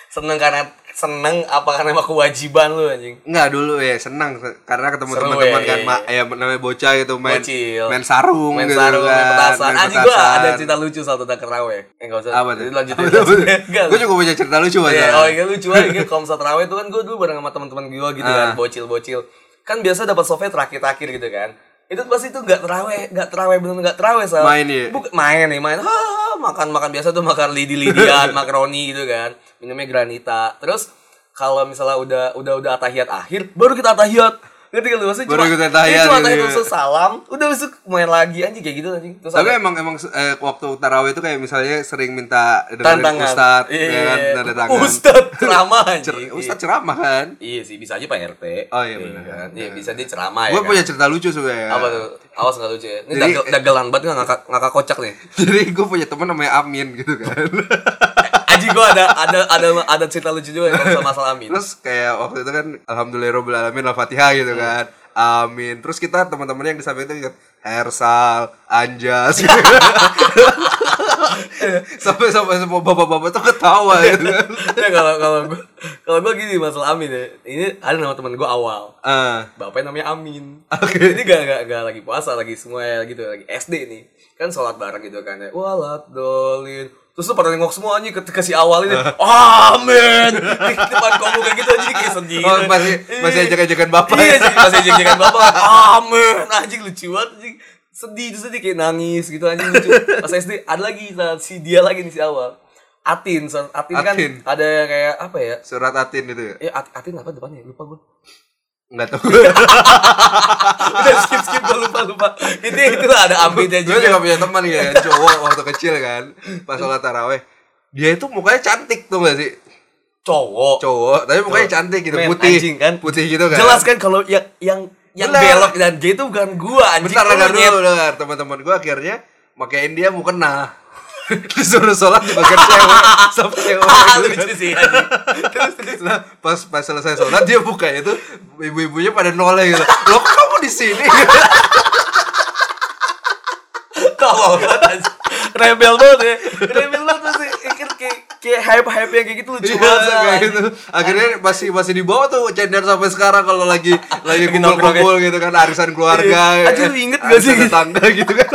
Seneng karena seneng apa karena emang kewajiban lu anjing? Enggak dulu ya senang karena ketemu teman-teman ya, kan iya, ma- ya namanya bocah gitu main Bocil. main sarung main gitu sarung, kan. main petasan. main Anjing gua ada cerita lucu soal tentang terawih. Eh enggak usah. apa tuh? Jadi lanjutin. [LAUGHS] Enggak. gue juga punya cerita lucu aja. Iya, oh iya lucu aja gitu. Kalau misalnya terawih itu kan gue dulu bareng sama teman-teman gue gitu kan, Ah. bocil-bocil. kan biasa dapat softnya terakhir-terakhir gitu kan itu pasti tuh nggak teraweh nggak teraweh bener nggak teraweh sal Main ya? Buk- main nih main ha, makan makan biasa tuh makan lidi lidian [LAUGHS] makaroni gitu kan minumnya granita terus kalau misalnya udah udah udah atahiyat akhir baru kita atahiyat ngerti kan lu maksudnya Baru cuma kita tahiyat iya, cuma gitu tahiyat ya. terus salam udah besok main lagi anjing kayak gitu anjing terus Tapi ada- emang emang eh, waktu tarawih itu kayak misalnya sering minta tantangan ustad, iya, ya kan, tanda tangan. ustad [LAUGHS] ceramah Cer- anjing Ustad ceramah kan. iya sih bisa aja pak rt Oh, iya, benar. kan? iya bisa dia ceramah ya Gue kan? punya cerita lucu sebenarnya. apa tuh awas nggak lucu ya ini Jadi- dagel, dagelan banget nggak ngakak ngakak kocak nih [LAUGHS] Jadi gue punya teman namanya Amin gitu kan. [LAUGHS] Aji gue ada ada ada ada cerita lucu juga ya kalau masalah Amin. Terus kayak waktu itu kan alhamdulillahirabbil alamin al-Fatihah gitu Hmm. kan. Amin. Terus kita teman-teman yang di samping itu ingat Hersal, Anjas. gitu. [LAUGHS] sampai sampai semua bapak-bapak tuh ketawa gitu kan. Ya kalau kalau gue kalau gue gini masalah Amin ya. Ini ada nama teman gue awal. Ah, Bapaknya namanya Amin. Oke. Jadi gak, gak, gak lagi puasa lagi semua ya gitu lagi SD nih. Kan sholat bareng gitu kan ya. Walat dolin. Terus tuh pada nengok semua anjing ketika si awal ini [LAUGHS] Amin. Di depan kamu kayak gitu anjing kayak sedih. Oh, masih masih Iya. ajak-ajakan bapak. Iya ya? sih masih jeng-jengan bapak. Amin. Anjing lucu banget anjing. Sedih terus dia kayak nangis gitu anjing lucu. Pas SD ada lagi nah, si dia lagi nih si awal. Atin, so, Atin, kan Atin. ada yang kayak apa ya? Surat Atin itu ya. Eh At- Atin apa depannya? Lupa gue. Enggak tahu. [LAUGHS] Udah skip skip gue lupa lupa. Itu itu ada Aminnya Gue juga. juga punya teman ya, cowok waktu kecil kan, pas sholat taraweh. Dia itu mukanya cantik tuh gak sih? Cowok. Cowok, tapi mukanya Cowok. cantik gitu, Men, putih. anjing kan? Putih gitu kan. Jelas kan kalau yang yang yang Benar. belok dan gay itu bukan gua anjing. Bentar, nyet. dulu. Teman-teman gue akhirnya makain dia mau kena. [LAUGHS] Disuruh sholat dimakan cewek [LAUGHS] sama cewek. Gitu lucu kan. sih. Terus terus Nah, pas pas selesai sholat dia buka itu ibu-ibunya pada noleh gitu. Loh kok kamu di sini? [LAUGHS] anjing. Rebel banget ya. Rebel banget masih kayak kayak kayak hype-hype yang kayak gitu lucu Iya, banget. Kayak anjing. gitu. Akhirnya masih masih di bawah tuh cender sampai sekarang kalau lagi lagi Lagi nongkrong kumpul-kumpul gitu kan arisan keluarga. Iya. Anjing, lu inget gak sih? Tetangga gitu kan.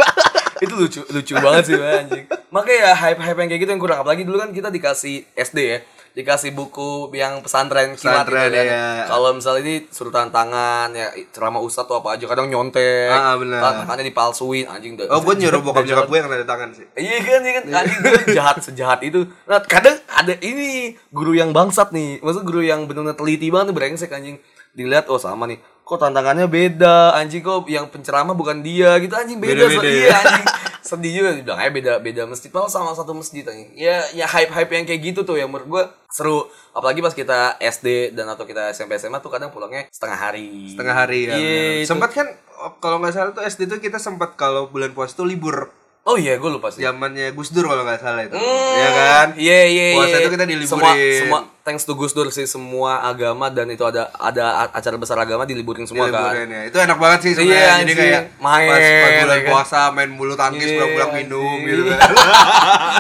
Itu lucu lucu banget sih Bang, anjing makanya ya hype hype yang kayak gitu yang kurang apalagi dulu kan kita dikasih SD ya dikasih buku yang pesantren kilat gitu Pesantren, kan. iya. kalau misalnya ini suruh tantangan ya ceramah ustadz atau apa aja kadang nyontek Ah, benar. tantangannya dipalsuin anjing Oh, gue nyuruh bokap nyokap gue yang tanda tangan sih. Iya kan, iya kan, anjing jahat sejahat itu. Nah, kadang ada ini guru yang bangsat nih, maksud guru yang benar-benar teliti banget nih, brengsek anjing. Dilihat oh sama nih, kok tantangannya beda, anjing kok yang penceramah bukan dia gitu anjing beda, Beda-beda so- ya? iya anjing. [LAUGHS] Sedih juga dibilang aja beda beda masjid malah sama satu masjid anjing. Ya ya hype-hype yang kayak gitu tuh yang menurut gua seru. Apalagi pas kita SD dan atau kita SMP SMA tuh kadang pulangnya setengah hari. Setengah hari ya. Iya. itu- Sempat kan oh, kalau nggak salah tuh SD tuh kita sempat kalau bulan puasa tuh libur. Oh iya, gue lupa sih. Zamannya Gus Dur kalau nggak salah itu. Hmm, Ya kan? Iya iya iya. Puasa itu kita diliburin. Semua semua thanks to Gus Dur sih semua agama dan itu ada ada acara besar agama diliburin semua kan. Liburan ya. Itu enak banget sih sebenarnya. Iya, Jadi kayak Main, pas, pas bulan ya kan? puasa main bulu tangkis Iya, pulang-pulang minum [LAUGHS] anjing. gitu kan.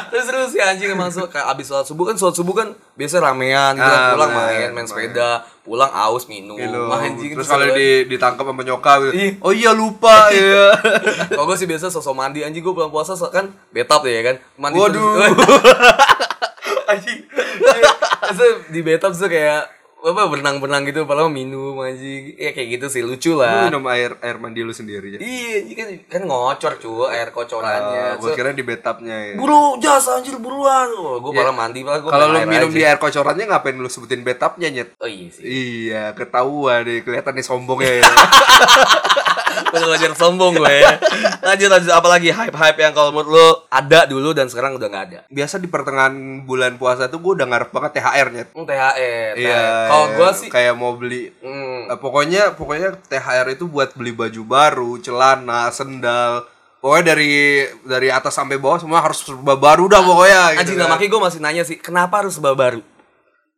terus terus si anjing masuk kayak abis sholat subuh kan sholat subuh kan biasa ramean gitu kan, Ah, pulang main main sepeda pulang aus minum, Minum. anjing Terus kalau di ditangkap sama nyokap gitu. Oh iya lupa [LAUGHS] ya. kalau gue sih biasa sosok mandi anjing gue pulang puasa kan betap ya kan mandi Waduh. [LAUGHS] [LAUGHS] anjing di betap tuh kayak apa berenang-berenang gitu padahal minum anjing ya kayak gitu sih lucu Lu lah minum air air mandi lu sendiri ya. iya kan kan ngocor cuy air kocorannya gue So, kira di bathtubnya ya. buru jas anjir buruan oh, gue malah mandi malah gue Kalau lu minum di air kocorannya ngapain lu sebutin bathtubnya nyet? oh iya sih Iya, ketahuan deh, kelihatan nih sombongnya ya. [LAUGHS] Gue ngajar sombong gue ya. Lanjut lanjut apalagi hype-hype yang kalau menurut lo ada dulu dan sekarang udah nggak ada. Biasa di pertengahan bulan puasa tuh gue udah ngarep banget THR nyet. Hmm, THR. Iya. Kalau gue sih kayak mau beli hmm, Eh, pokoknya pokoknya THR itu buat beli baju baru, celana, sendal. Pokoknya dari dari atas sampai bawah semua harus serba baru dah pokoknya gitu. anjing kan. gue masih nanya sih, kenapa harus baru?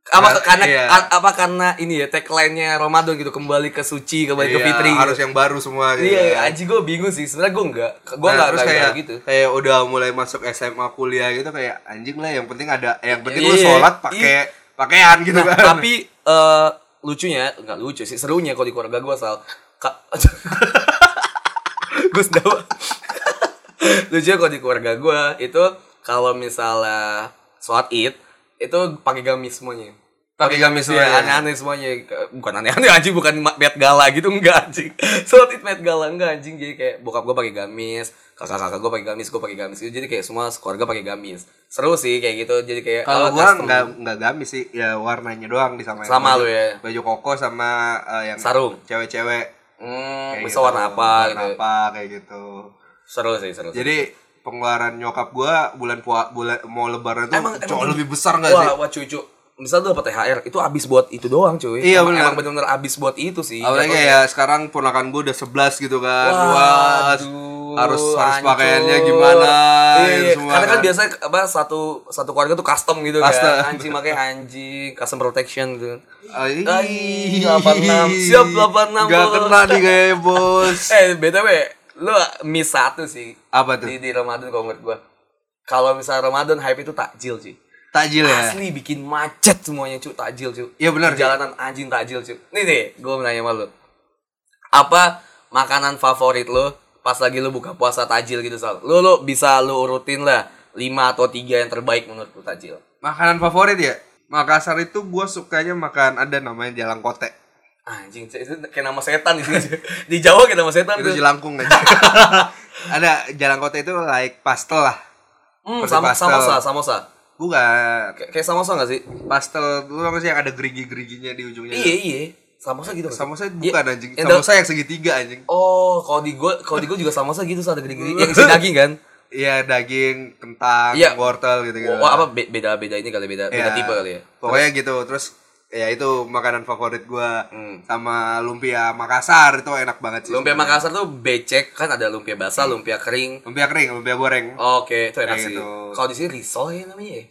Apa Nah, karena iya. a- apa karena ini ya tagline-nya Ramadan gitu kembali ke suci, kembali ke Iya, fitri. harus gitu. yang baru semua gitu. Iya, kan. anjing gue bingung sih. Sebenarnya gue enggak. Gue Nah, enggak enggak kayak gitu. kayak udah mulai masuk SMA kuliah gitu kayak anjing lah yang penting ada yang penting lu Iya, sholat pakai pakaian gitu Nah, kan. tapi eh, lucunya enggak lucu sih, serunya kalau di keluarga gue Kak [LAUGHS] Gus Dawa. lucunya kalau di keluarga gue itu kalau misalnya sholat id itu pakai gamis semuanya. Pakai gamis Iya, semuanya. aneh-aneh semuanya. Bukan aneh-aneh [LAUGHS] anjing, bukan Met Gala gitu enggak anjing. [LAUGHS] Sulit Met Gala enggak anjing. Jadi kayak bokap gue pakai gamis, kakak-kakak gue pakai gamis, gue pakai gamis gitu. Jadi kayak semua keluarga pakai gamis. Seru sih kayak gitu. Jadi kayak Kalau oh, gua custom. nggak nggak gamis sih, ya warnanya doang disamain. Sama lu ya. Baju koko sama eh, yang Sarung. Cewek-cewek. Hmm, bisa gitu. warna apa Warna gitu. apa kayak gitu. Seru sih, seru. sih. Jadi pengeluaran nyokap gua bulan pua, bulan mau lebaran tuh Emang- jauh emang- lebih besar nggak wah, sih? wah cuy. Misal lu dapat THR, itu habis buat itu doang cuy. Iya, emang, bener. emang bener-bener habis buat itu sih. Apalagi Jatuhnya. kayak sekarang ponakan gua udah 11 gitu kan. Wah, Waduh, harus harus hancur. pakaiannya gimana Iya, gitu iya. semua Karena kan kan. biasanya apa satu satu keluarga tuh custom gitu Custom. kan. Anjing pakai anjing, custom protection gitu. Ai, Ai, 86. Siap, 86, Gak kena nih kayak bos. [LAUGHS] Eh, BTW, lu miss satu sih. Apa tuh? Di, di Ramadan kalau menurut gua. Kalau misalnya Ramadan hype itu takjil sih. Takjil ya. Asli bikin macet semuanya cuy, takjil cuy. Iya benar. Jalanan anjing takjil cuy. Nih nih, gua mau nanya sama lu. Apa makanan favorit lu pas lagi lu buka puasa takjil gitu soal? Lu lu bisa lu urutin lah 5 atau 3 yang terbaik menurut lu takjil. Makanan favorit ya? Makassar itu gue sukanya makan ada namanya jalang kote. Anjing, itu kayak nama setan di sini. [LAUGHS] di Jawa kayak nama setan Itu tuh. jelangkung aja. [LAUGHS] ada jalang kote itu like pastel lah. Hmm, seperti sama, pastel. samosa, samosa. Bukan. Kayak, kayak samosa gak sih? Pastel lu tau gak sih yang ada gerigi-geriginya di ujungnya? Iya, iya. Samosa gitu. nggak sih? Samosa Iya. bukan anjing. Yang Samosa yang segitiga anjing. Oh, kalau di gua kalau di gua juga samosa gitu ada gede-gede yang isi [LAUGHS] daging kan. Iya daging, kentang, Iya. wortel gitu gitu. Oh, apa be- beda-beda ini kali beda beda Iya. tipe kali ya. Pokoknya gitu. Terus ya itu makanan favorit gua Hmm. sama lumpia Makassar itu enak banget sih. Lumpia Makassar tuh becek kan ada lumpia basah, lumpia kering. Lumpia kering, lumpia goreng. Oke, itu enak Kayak sih. gitu. Kalau di sini risol ya namanya ya.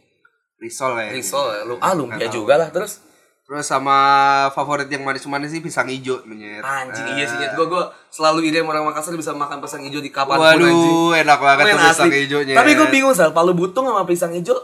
Risol ya. Risol ya. Lu, ah lumpia Nggak tahu. juga lah terus. Terus sama favorit yang manis-manis sih pisang hijau menyet. Anjing iya sih Nyet. gua gua selalu ide orang Makassar bisa makan pisang hijau di anjing. Waduh, enak banget tuh pisang hijaunya. Tapi gue bingung sal, palu butung sama pisang hijau.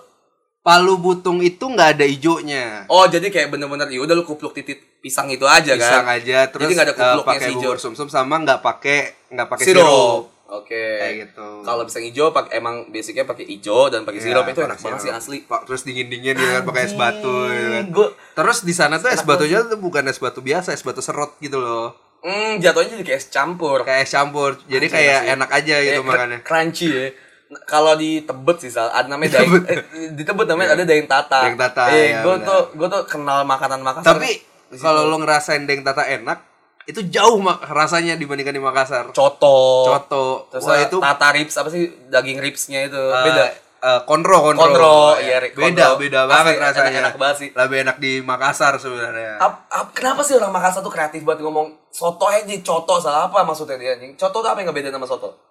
Palu butung itu nggak ada hijaunya. Oh jadi kayak bener-bener ya udah lu kupluk titit pisang itu aja Pisang kan. aja terus Jadi nggak ada eh, kupluknya pakai si bubur sumsum sama nggak pakai nggak pakai Sirup. sirup. Oke. Kayak gitu. Kalau pisang hijau pakai emang basicnya pakai hijau dan pakai Iya, sirup itu enak banget sih asli. Pak, terus dingin-dingin gitu kan pakai es batu gitu kan. Terus di sana tuh es batunya tuh bukan es batu biasa, es batu serot gitu loh. hmm, jatuhnya jadi kayak es campur. Kayak es campur. Jadi Anjing, kayak enak aja gitu cr- makannya. Crunchy ya. Kalau di Tebet sih Sal, ada namanya daeng eh, di Tebet namanya ada daeng tata. Daeng tata, Eh, ya, gue tuh gue tuh kenal makanan Makassar. Tapi kalau lo ngerasain deng tata enak, itu jauh mak rasanya dibandingkan di Makassar. coto. Coto. Terus Wah ada itu tata ribs apa sih daging ribsnya itu eh, beda. eh, konro, konro. Kontro, iya, Rik, Beda, kontro. beda banget enak- rasanya. enak banget sih. Lebih enak di Makassar sebenarnya. Ap, ap- kenapa sih orang Makassar tuh kreatif banget ngomong soto aja coto salah apa maksudnya dia anjing? Coto tuh apa yang ngebeda sama soto?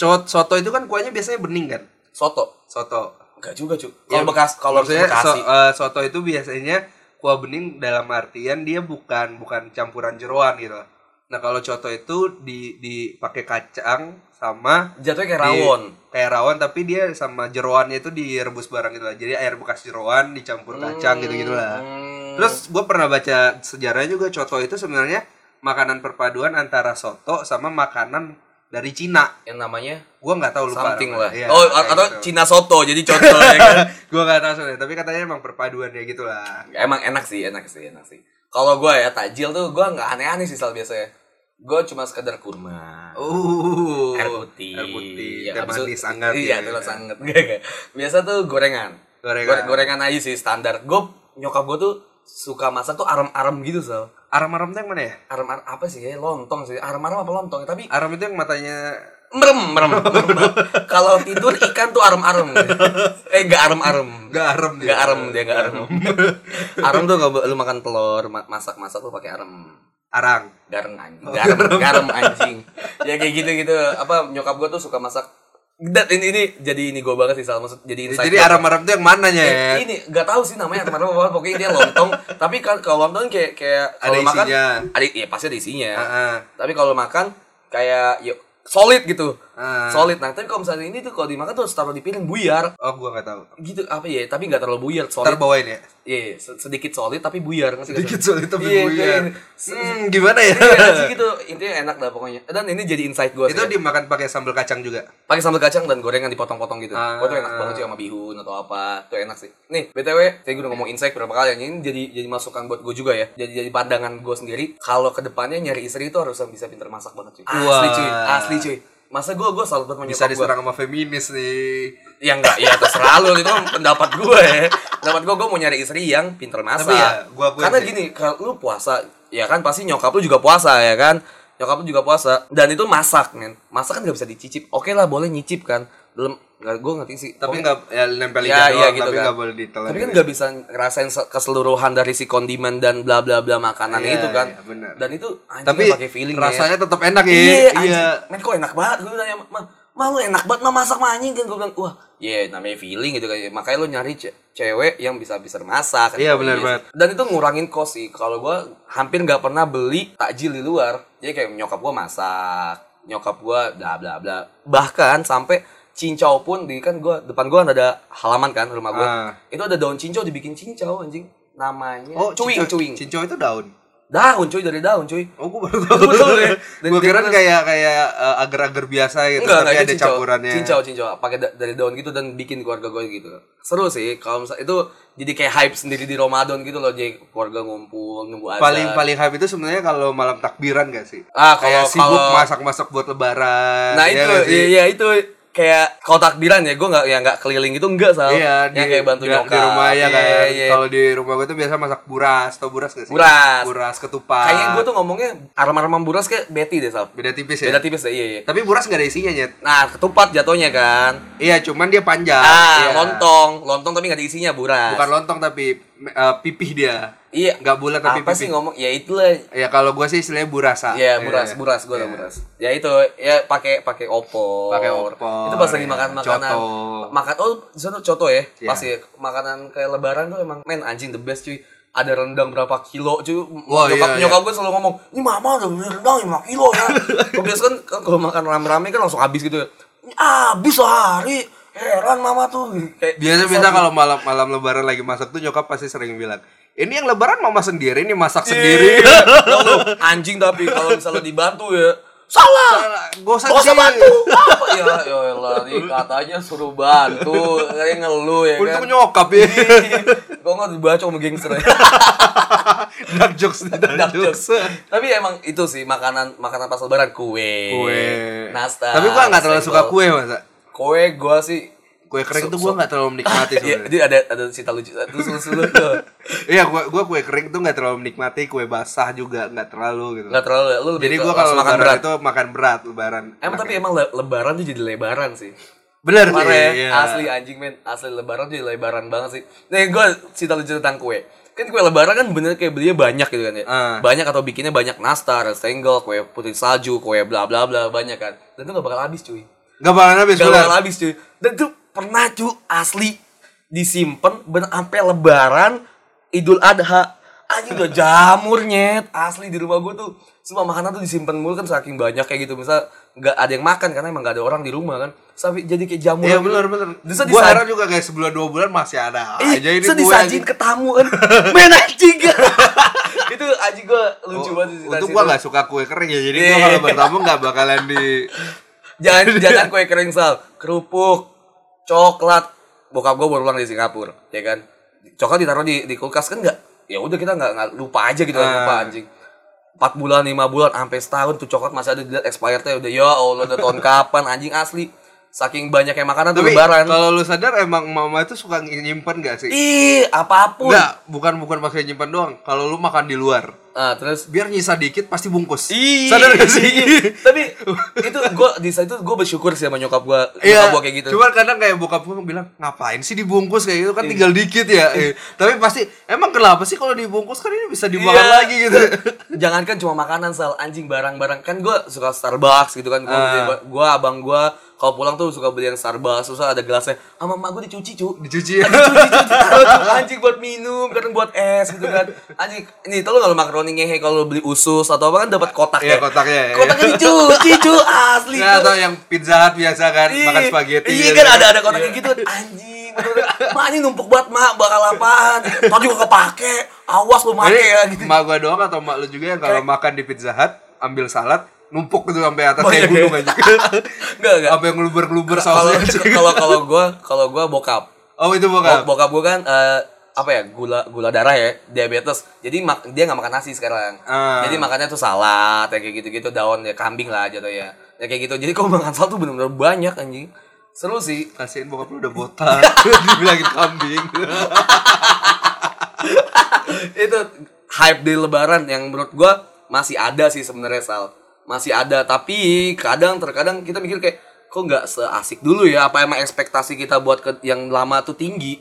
Soto itu kan kuahnya biasanya bening kan? Soto. Soto. Enggak juga, Cuk. Ya, Kalau bekas kalau maksudnya so- eh, soto itu biasanya kuah bening dalam artian dia bukan bukan campuran jeroan gitu. Nah, kalau coto itu di dipakai kacang sama jatuhnya kayak di- rawon. kayak rawon tapi dia sama jeroannya itu direbus bareng gitu lah. Jadi air bekas jeroan dicampur kacang gitu-gitu lah. Hmm. Terus gue pernah baca sejarahnya juga coto itu sebenarnya makanan perpaduan antara soto sama makanan dari Cina. yang namanya Gua nggak tahu lupa. something lah. Iya, oh, atau gitu. Cina soto jadi coto ya kan. [LAUGHS] Gua nggak tahu sebenarnya, tapi katanya emang perpaduan ya gitu lah. Emang enak sih, enak sih, enak sih. Kalau gue ya takjil tuh gue nggak aneh-aneh sih sal biasanya. Gue cuma sekedar kurma. Uh, air putih, air putih, Ya, teh manis hangat. Iya, ya. teh hangat. Enggak, [LAUGHS] enggak. Biasa tuh gorengan. Gorengan. Gore- gorengan aja sih standar. Gue nyokap gue tuh suka masak tuh arem-arem gitu sal. Aram-aram tuh yang mana ya? Arem-arem apa sih ya? Lontong sih. Arem-arem apa lontong? Tapi Aram itu yang matanya merem, merem. merem. Kalau tidur ikan tuh arem-arem. eh enggak arem-arem. Gak arem dia. Enggak arem dia enggak arem. [LAUGHS] arem tuh kalau lu makan telur, ma- masak-masak tuh pakai arem. Arang. Gareng anjing. Garam, garam anjing. Ya kayak gitu-gitu. Apa nyokap gua tuh suka masak dan ini, ini jadi ini gue banget sih salah maksud jadi insight Jadi gua. aram-aram tuh yang mananya Eh, ya? ini nggak tahu sih namanya teman teman pokoknya dia lontong [LAUGHS] tapi kan kalau lontong kayak kayak Ada kalau makan ada iya pasti ada isinya Heeh. tapi kalau makan kayak yuk solid gitu Ah. solid nah tapi kalau misalnya ini tuh kalau dimakan tuh harus taruh di piring buyar Oh, gua nggak tahu. gitu apa ya tapi nggak terlalu buyar solid bawain ya. iya se- sedikit solid tapi buyar ngerti nggak sih? Dikit solid tapi Iya, buyar. kayak- Hmm, gimana ya? Iya, anjing gitu intinya enak dah pokoknya dan ini jadi insight gue Itu dimakan pakai sambal kacang juga. pakai sambal kacang dan gorengan dipotong-potong gitu. Ah. Gua tuh enak banget sih sama bihun atau apa. Tuh enak sih. Nih, BTW, saya udah ngomong insight berapa kali ini jadi jadi masukan buat gue juga ya. Jadi jadi pandangan gue sendiri kalau ke depannya nyari istri itu harus bisa pintar masak banget cuy. Asli cuy, asli cuy. Masa gue gue salut banget Bisa diserang sama feminis nih. Ya enggak, ya terserah lu itu pendapat gue ya. Pendapat gue gue mau nyari istri yang pintar masak. Tapi ya, gua Karena sih. gini, kalau lu puasa, ya kan pasti nyokap lu juga puasa ya kan. Nyokap lu juga puasa dan itu masak, men. Masak kan gak bisa dicicip. Oke lah, boleh nyicip kan. Belum nggak gue ngerti sih. Tapi nggak ya nempel Ya, iya gitu tapi kan. nggak boleh ditelan. tapi kan nggak bisa ngerasain se- keseluruhan dari si kondimen dan bla bla bla makanannya Iya, itu kan. iya, benar. Dan itu anjing Tapi pakai feeling rasanya ya. tetap enak ya. Iya, Iya. Men kok enak banget gue nanya, "Ma, ma lu enak banget mah masak mah anjing kan gue bilang, "Wah, iya namanya feeling gitu kan. Makanya lu nyari ce- cewek yang bisa bisa masak." kan. Iya, benar sih. banget. Dan itu ngurangin kos sih. Kalau gua hampir nggak pernah beli takjil di luar. Jadi kayak nyokap gua masak, nyokap gua bla bla bla. Bahkan sampai cincau pun di kan gua depan gua ada halaman kan rumah gua. Ah. Itu ada daun cincau dibikin cincau anjing. Namanya Oh, cuing cincau- cuing. Cincau itu daun. Daun cuy dari daun cuy. Oh, gue baru tahu. Betul, ya. [LAUGHS] Dan gue kira dia- kayak kayak uh, agar-agar biasa gitu, Enggak, tapi enggak ada cincau. campurannya. Cincau, cincau. Pakai da- dari daun gitu dan bikin keluarga gue gitu. Seru sih kalau misalnya itu jadi kayak hype sendiri di Ramadan gitu loh, jadi keluarga ngumpul nunggu azan. Paling paling hype itu sebenarnya kalau malam takbiran gak sih? Ah, kalau- kayak sibuk masak-masak buat lebaran. Nah ya itu, iya, iya itu kayak kalau takbiran ya, gue nggak ya nggak keliling itu enggak sal. Iya, yang kayak bantu di, nyokap. di rumah ya Iya, kan. iya. Kalau di rumah gue tuh biasa masak buras, tau buras gak sih? Buras. Buras ketupat. Kayaknya gue tuh ngomongnya aroma-aroma buras kayak Betty deh sal. beda tipis ya. Beda tipis deh, iya iya. Tapi buras gak ada isinya nyet. Nah ketupat jatuhnya kan. Iya, cuman dia panjang. ah Iya. lontong, lontong tapi nggak ada isinya buras. Bukan lontong tapi uh, pipih dia. Iya. Nggak bulat tapi Apa pipih. sih ngomong? Ya itulah Ya kalau gue sih istilahnya burasa. Iya, buras, Iya. buras, gue Iya. buras. Ya itu, ya pakai pakai opor. Pakai opor, Itu pas lagi ya. makan makanan. Coto. Makan oh, sana coto ya. Iya. Pasti makanan kayak lebaran tuh emang men anjing the best cuy. Ada rendang berapa kilo cuy. Wah, nyokap, iya, nyokap gue selalu ngomong, "Ini mama udah beli rendang 5 kilo ya." [LAUGHS] Kebiasaan kan kan kalau makan rame-rame kan langsung habis gitu ya. Habis sehari. Heran mama tuh. Kayak Biasa biasa kalau malam malam lebaran lagi masak tuh nyokap pasti sering bilang, ini yang lebaran mama sendiri, ini masak sendiri. Iya. Tahu lu, anjing tapi kalau misalnya dibantu ya salah. Gak usah Gak usah sih. bantu. [LAUGHS] Apa ya? Ya Allah, nih katanya suruh bantu. Kayak ngeluh ya Untung kan. nyokap ya. [LAUGHS] Kok nggak dibaca sama gangster ya? [LAUGHS] Dark jokes nih, dark Dark jokes. jokes. Tapi emang itu sih makanan makanan pas lebaran kue. Kue. Nastar. Tapi gua nggak terlalu suka kue masa. Kue gua sih Kue kering So- tuh gua so- nggak terlalu menikmati [LAUGHS] Iya, sebenarnya. jadi ada ada cerita lucu satu susu tuh. [LAUGHS] Iya, gua gua kue kering tuh nggak terlalu menikmati, kue basah juga nggak terlalu gitu. Enggak terlalu lu lebih Jadi gua kalau makan berat. itu makan berat lebaran. Emang tapi emang le- lebaran tuh jadi lebaran sih. bener sih. Kemarin iya. asli anjing men, asli lebaran jadi lebaran banget sih. Nih gue cerita lucu tentang kue. Kan kue lebaran kan bener kayak belinya banyak gitu kan ya. Ah. Banyak atau bikinnya banyak nastar, senggol, kue putih salju, kue bla bla bla banyak kan. Dan itu gak bakal habis cuy. Gak bakalan habis Gak bener. bakal habis cuy. Dan itu pernah cuy asli disimpan sampai lebaran Idul Adha. Anjing udah jamur nyet asli di rumah gue tuh semua makanan tuh disimpan mulu kan saking banyak kayak gitu misal nggak ada yang makan karena emang nggak ada orang di rumah kan sampai jadi kayak jamur Iya gitu. bener bener. Bisa heran juga kayak sebulan dua bulan masih ada Ih, aja ini bisa disajin ke tamu kan [LAUGHS] men anjing [LAUGHS] itu anjing gue lucu Oh, banget sih Untuk gua gak suka kue kering ya, jadi gua Iya. kalau bertamu gak bakalan di [LAUGHS] jangan [LAUGHS] jangan kue kering sal. Kerupuk coklat. Bokap gue baru pulang dari Singapura ya kan? Coklat ditaruh di di kulkas kan nggak? Ya udah kita nggak nggak lupa aja gitu kan Ah. lupa anjing. Empat bulan lima bulan sampai setahun tuh coklat masih ada dilihat expirednya. Udah ya allah udah tahun [LAUGHS] kapan anjing asli. Saking banyak yang makanan tuh lebaran. kalau lu sadar emang mama itu suka nyimpen gak sih? ih apa pun. Enggak, bukan bukan pakai nyimpen doang. Kalau lu makan di luar, ah terus biar nyisa dikit pasti bungkus. Ih, Sadar gak sih? iya. [LAUGHS] Tapi itu gue di saat itu gue bersyukur sih sama nyokap gue, Iya, nyokap gue kayak gitu. Cuman kadang kayak bokap gue bilang ngapain sih dibungkus kayak gitu kan tinggal dikit ya. Eh, Tapi pasti emang kenapa sih kalau dibungkus kan ini bisa dimakan Iya. lagi gitu. [LAUGHS] Jangankan cuma makanan sal anjing barang-barang kan gue suka Starbucks gitu kan. Gue Ah. gua abang gue kalau pulang tuh suka beli yang Starbucks, susah ada gelasnya. Sama emak gue dicuci cu. Dicuci ya. Dicuci cuci taruh [LAUGHS] cu anjing buat minum, kadang buat es gitu kan. Anjing ini lu kalau makaroni paling ngehe kalau beli usus atau apa kan dapat kotak Iya, ya. kotaknya, iya. Kotaknya dicuci, cu, asli. Ya, atau yang pizza hut biasa kan makan Iya. spaghetti Iya gitu kan ada ada kotaknya gitu anjing. bener-bener. Mak ini numpuk banget mak bakal apaan? Tadi juga kepake. Awas lu make ya gitu. emak gua doang atau emak lu juga yang kalau makan di Pizza Hut ambil salad numpuk gitu sampai atas kayak iya. gunung aja. [LAUGHS] Enggak enggak. Sampai ngeluber-ngeluber sausnya. [LAUGHS] kalau kalau gua kalau gua bokap. Oh, itu bukan. Bok- Bokap gua kan eh, apa ya gula gula darah ya diabetes. Jadi mak- dia nggak makan nasi sekarang. Ah. jadi makannya tuh salad ya kayak gitu gitu daun ya kambing lah jatuh ya. Ya kayak gitu. Jadi kalau makan salad tuh bener-bener banyak anjing. Seru sih. Kasihin bokap lu udah botak. [LAUGHS] Dibilangin kambing. [LAUGHS] itu hype di lebaran yang menurut gua masih ada sih sebenarnya sal. Masih ada. Tapi kadang terkadang kita mikir kayak kok nggak seasik dulu ya? Apa emang ekspektasi kita buat ke yang lama tuh tinggi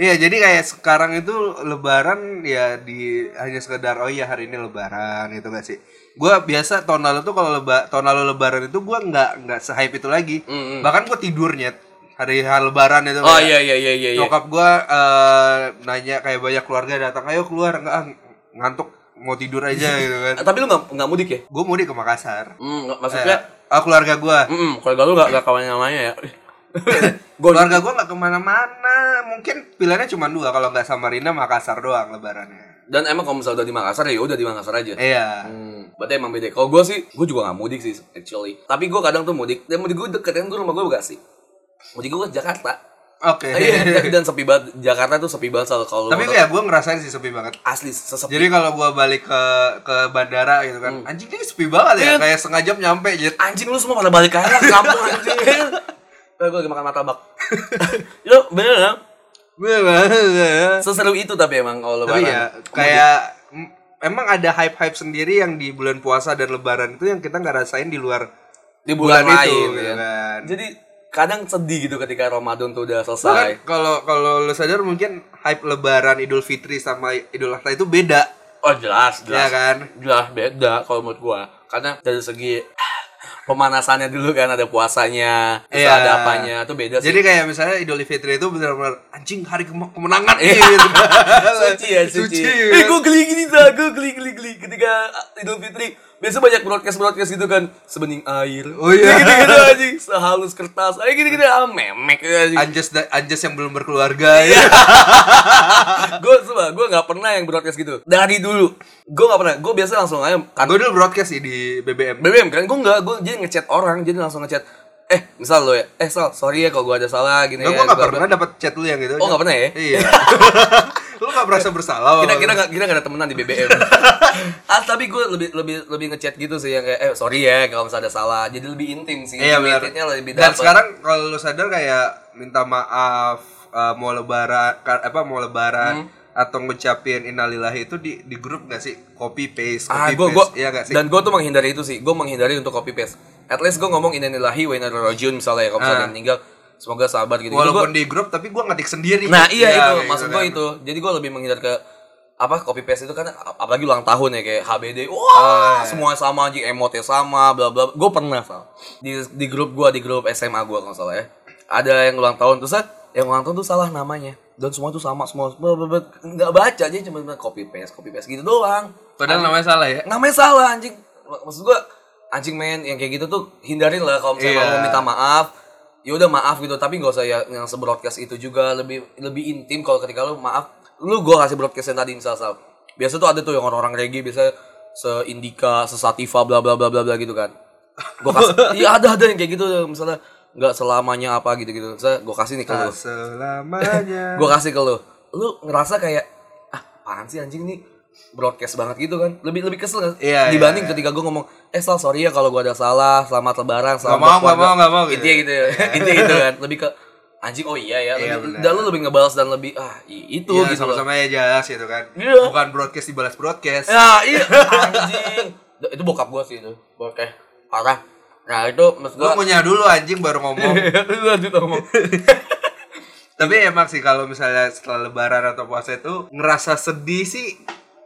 Iya, jadi kayak sekarang itu lebaran ya di hanya sekedar oh iya hari ini lebaran gitu gak sih? Gua biasa tahun lalu tuh kalau leba, tahun lalu lebaran itu gua nggak nggak se-hype itu lagi. Mm-mm. Bahkan gua tidurnya hari hari lebaran itu. oh iya iya iya iya iya. Nyokap gua eh, nanya kayak banyak keluarga datang, "Ayo keluar enggak ah, ngantuk mau tidur aja [LAUGHS] gitu kan." Tapi lu nggak nggak mudik ya Gue mudik ke Makassar. Hmm, nggak- maksudnya Eh, oh, keluarga gua. Mm kalau lu gak, gak kawan namanya ya. [LAUGHS] Keluarga gua nggak ke mana-mana. Mungkin pilihannya cuma dua kalau nggak Samarinda Makassar doang lebarannya. Dan emang kalau misalnya udah di Makassar ya udah di Makassar aja. Iya. Hmm, berarti emang beda. Kalau gue sih, gue juga gak mudik sih actually. Tapi gue kadang tuh mudik. Dan mudik gue deket kan gue rumah gue Bekasi. Mudik gue ke Jakarta. Oke. [LAUGHS] Iya, dan sepi banget. Jakarta tuh sepi banget soal kalau Tapi ya gue ngerasain sih sepi banget. asli sesepi. Jadi kalau gue balik ke ke bandara gitu kan, anjing ini sepi banget ya, Iya. kayak setengah jam nyampe jet. anjing lu semua pada balik ke kampung anjing. [LAUGHS] Eh, gue lagi makan martabak. [LAUGHS] Lu bener kan? Seseru itu tapi emang kalau Tapi lebaran. ya kayak mm, emang ada hype-hype sendiri yang di bulan puasa dan lebaran itu yang kita nggak rasain di luar di bulan, bulan itu, lain gitu ya. kan. Jadi kadang sedih gitu ketika Ramadan tuh udah selesai. kalau kalau lu sadar mungkin hype lebaran Idul Fitri sama Idul Adha itu beda, Oh jelas, ya jelas. kan? Jelas beda kalau menurut gua. Karena dari segi pemanasannya dulu kan ada puasanya, terus Iya. ada apanya, itu beda sih. Jadi kayak misalnya Idul Fitri itu benar-benar anjing hari kem- kemenangan Iya. gitu. [LAUGHS] suci ya suci. Suci, Eh kan? gue geli gini dah, gue geli geli geli ketika Idul Fitri. Biasa banyak broadcast broadcast gitu kan, sebening air. Oh iya. [LAUGHS] Gitu gitu anjing, sehalus kertas. Ayo gitu gitu ah memek anjing. Anjas Anjas yang belum berkeluarga ya. gue coba, gue nggak pernah yang broadcast gitu. Dari dulu, gue nggak pernah. Gue biasa langsung aja kan Gue dulu broadcast sih di BBM. BBM kan gue nggak, gue jadi ngechat orang, jadi langsung ngechat. Eh, misal lo ya, eh Sal, sorry ya kalau gue ada salah gini ya. gue gak gua- pernah dapat chat lu yang gitu. Oh, nggak pernah ya? Iya. [LAUGHS] lu gak merasa bersalah? kita kita nggak kita nggak ada temenan di BBM. [LAUGHS] ah tapi gue lebih lebih lebih ngechat gitu sih yang kayak eh sorry ya kalau misalnya ada salah. Jadi lebih intim sih. Iya benar. Intimnya lebih Dan dapet. sekarang kalau lu sadar kayak minta maaf eh, mau lebaran apa mau lebaran Hmm. atau ngucapin innalillahi itu di di grup gak sih? Copy paste, ah copy gue paste. gue Iya gak sih? dan gue tuh menghindari itu sih. Gue menghindari untuk copy paste. At least gue ngomong innalillahi wa inna ilaihi rajiun misalnya ya kalau misalnya Ah. meninggal semoga sabar gitu. Walaupun gua- di grup tapi gue ngetik sendiri. Nah iya itu kayak maksud gitu gue kan. itu. Jadi gue lebih menghindar ke apa copy paste itu kan ap- apalagi ulang tahun ya kayak HBD wah Oh, iya. semua sama anjing emotnya sama bla bla gue pernah sal di di grup gue di grup SMA gue kalau salah ya ada yang ulang tahun terus yang ulang tahun tuh salah namanya dan semua tuh sama semua bla bla nggak baca aja cuma copy paste copy paste gitu doang Padahal namanya salah ya. namanya salah anjing Mak- maksud gua anjing men yang kayak gitu tuh hindarin lah kalau misalnya Iya. mau minta maaf ya udah maaf gitu tapi gak usah ya yang sebroadcast itu juga lebih lebih intim kalau ketika lu maaf lu gua kasih broadcast yang tadi misal Sal. biasa tuh ada tuh yang orang-orang reggae biasa se Indika, se Sativa bla bla bla bla bla gitu kan. Gua kasih [LAUGHS] iya ada ada yang kayak gitu misalnya nggak selamanya apa gitu gitu saya gua kasih nih ke lu. Selamanya. [LAUGHS] gue kasih ke lu. Lu ngerasa kayak ah apaan sih anjing nih broadcast banget gitu kan lebih lebih kesel kan Iya, dibanding iya, ketika gue ngomong eh Sal sorry ya kalau gue ada salah selamat lebaran selamat mau, nggak berkeluarga." mau, nggak mau gitu. intinya gitu ya [LAUGHS] intinya gitu kan lebih ke anjing oh iya ya Iya, lebih, benar. dan lu lebih ngebalas dan lebih ah itu Iya, gitu sama-sama ya jelas gitu kan. Iya. Bukan broadcast dibalas broadcast. ya iya anjing itu bokap gue sih itu bokeh parah nah itu Lu gue ngunyah dulu anjing baru ngomong. [LAUGHS] lanjut ngomong [LAUGHS] Tapi emang sih kalau misalnya setelah lebaran atau puasa itu ngerasa sedih sih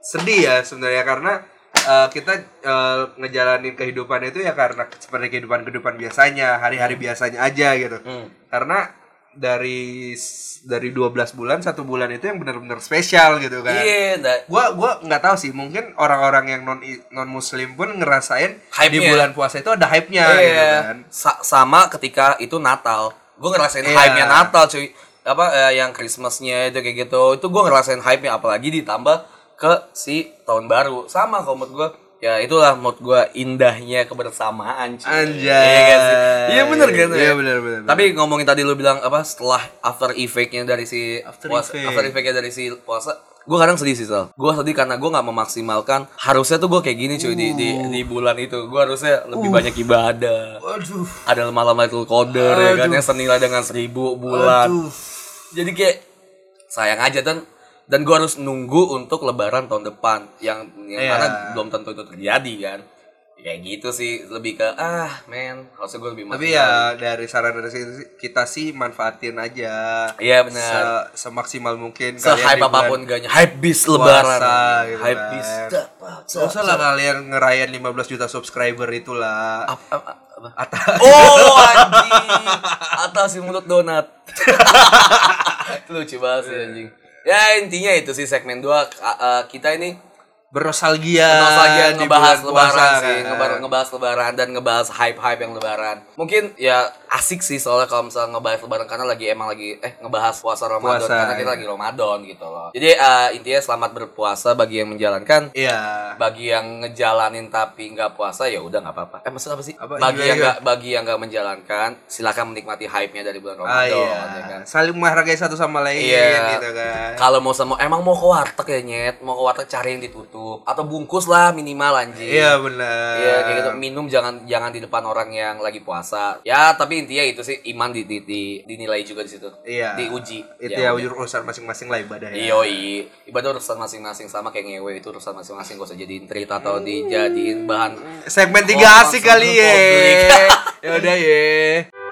sedih ya sebenarnya karena eh, kita eh, ngejalanin kehidupan itu ya karena seperti kehidupan kehidupan biasanya hari-hari biasanya aja gitu. Hmm. Karena dari dari 12 bulan satu bulan itu yang benar-benar spesial gitu kan. Iya, nggak- Gua gua nggak tahu sih, mungkin orang-orang yang non non muslim pun ngerasain di Hype-nya. bulan puasa itu ada hype-nya Iya. gitu kan. Sa- sama ketika itu Natal. Gue ngerasain Iya. hype-nya Natal, cuy. Apa eh, yang Christmas-nya itu kayak gitu. Itu gue ngerasain hype-nya apalagi ditambah ke si tahun baru. Sama kalau menurut gue ya itulah menurut gue indahnya kebersamaan cuy. Anjay. Iya nggak sih? Iya bener kan? Iya, bener, bener, Tapi ngomongin tadi lu bilang apa setelah after effect-nya dari si After puasa, effect. after effect-nya dari si puasa gue kadang sedih sih Sal gue sedih karena gue nggak memaksimalkan harusnya tuh gue kayak gini cuy di, di di bulan itu gue harusnya lebih banyak ibadah Waduh. ada malam Lailatul Qadar ya kan yang senilai dengan seribu bulan Aduh. jadi kayak sayang aja dan dan gue harus nunggu untuk lebaran tahun depan yang yang Iya. mana belum tentu itu terjadi kan? Kayak gitu sih lebih ke ah men harusnya gue lebih Tapi ya dari saran dari kita sih manfaatin aja. iya benar. Se- semaksimal mungkin se hype apa pun gaknya hype bis lebaran. gitu hype bis Gak usah lah kalian ngerayain 15 juta subscriber itulah. Ap- ap- ap- apa? Ata Oh [LAUGHS] anjing. Atas si mulut donat. [LAUGHS] Lucu banget sih anjing Ya intinya itu sih segmen 2 Kita ini bernostalgia nostalgia di ngebahas bulan lebaran puasa, sih kan. ngebar- ngebahas lebaran dan ngebahas hype-hype yang lebaran Mungkin ya asik sih soalnya kalau misalnya ngebahas lebaran Karena lagi emang lagi Eh ngebahas puasa Ramadan Puasa, Karena kita iya. lagi Ramadan gitu loh Jadi eh, intinya selamat berpuasa bagi yang menjalankan Iya. bagi yang ngejalanin tapi nggak puasa ya udah nggak apa-apa. Eh maksud apa sih? Apa? bagi Iya, yang iya. nggak bagi yang nggak menjalankan, silakan menikmati hype-nya dari bulan Ah, Ramadan iya. ya kan. Saling menghargai satu sama lain Iya. gitu kan. Kalau mau sama emang mau ke warteg ya nyet, mau ke warteg cari yang ditutup atau bungkus lah minimal anjing. Iya benar. Iya kayak gitu minum jangan jangan di depan orang yang lagi puasa. Ya tapi intinya itu sih iman di, di, di- dinilai juga di situ. Iya. Diuji. Itu ya udah. urusan masing-masing lah ibadah ya. Iya, ibadah urusan masing-masing sama kayak ngewe itu urusan masing-masing gak usah jadiin cerita atau dijadiin bahan Segmen Oh, tiga asik langsung kali ya. [LAUGHS] ya udah ya.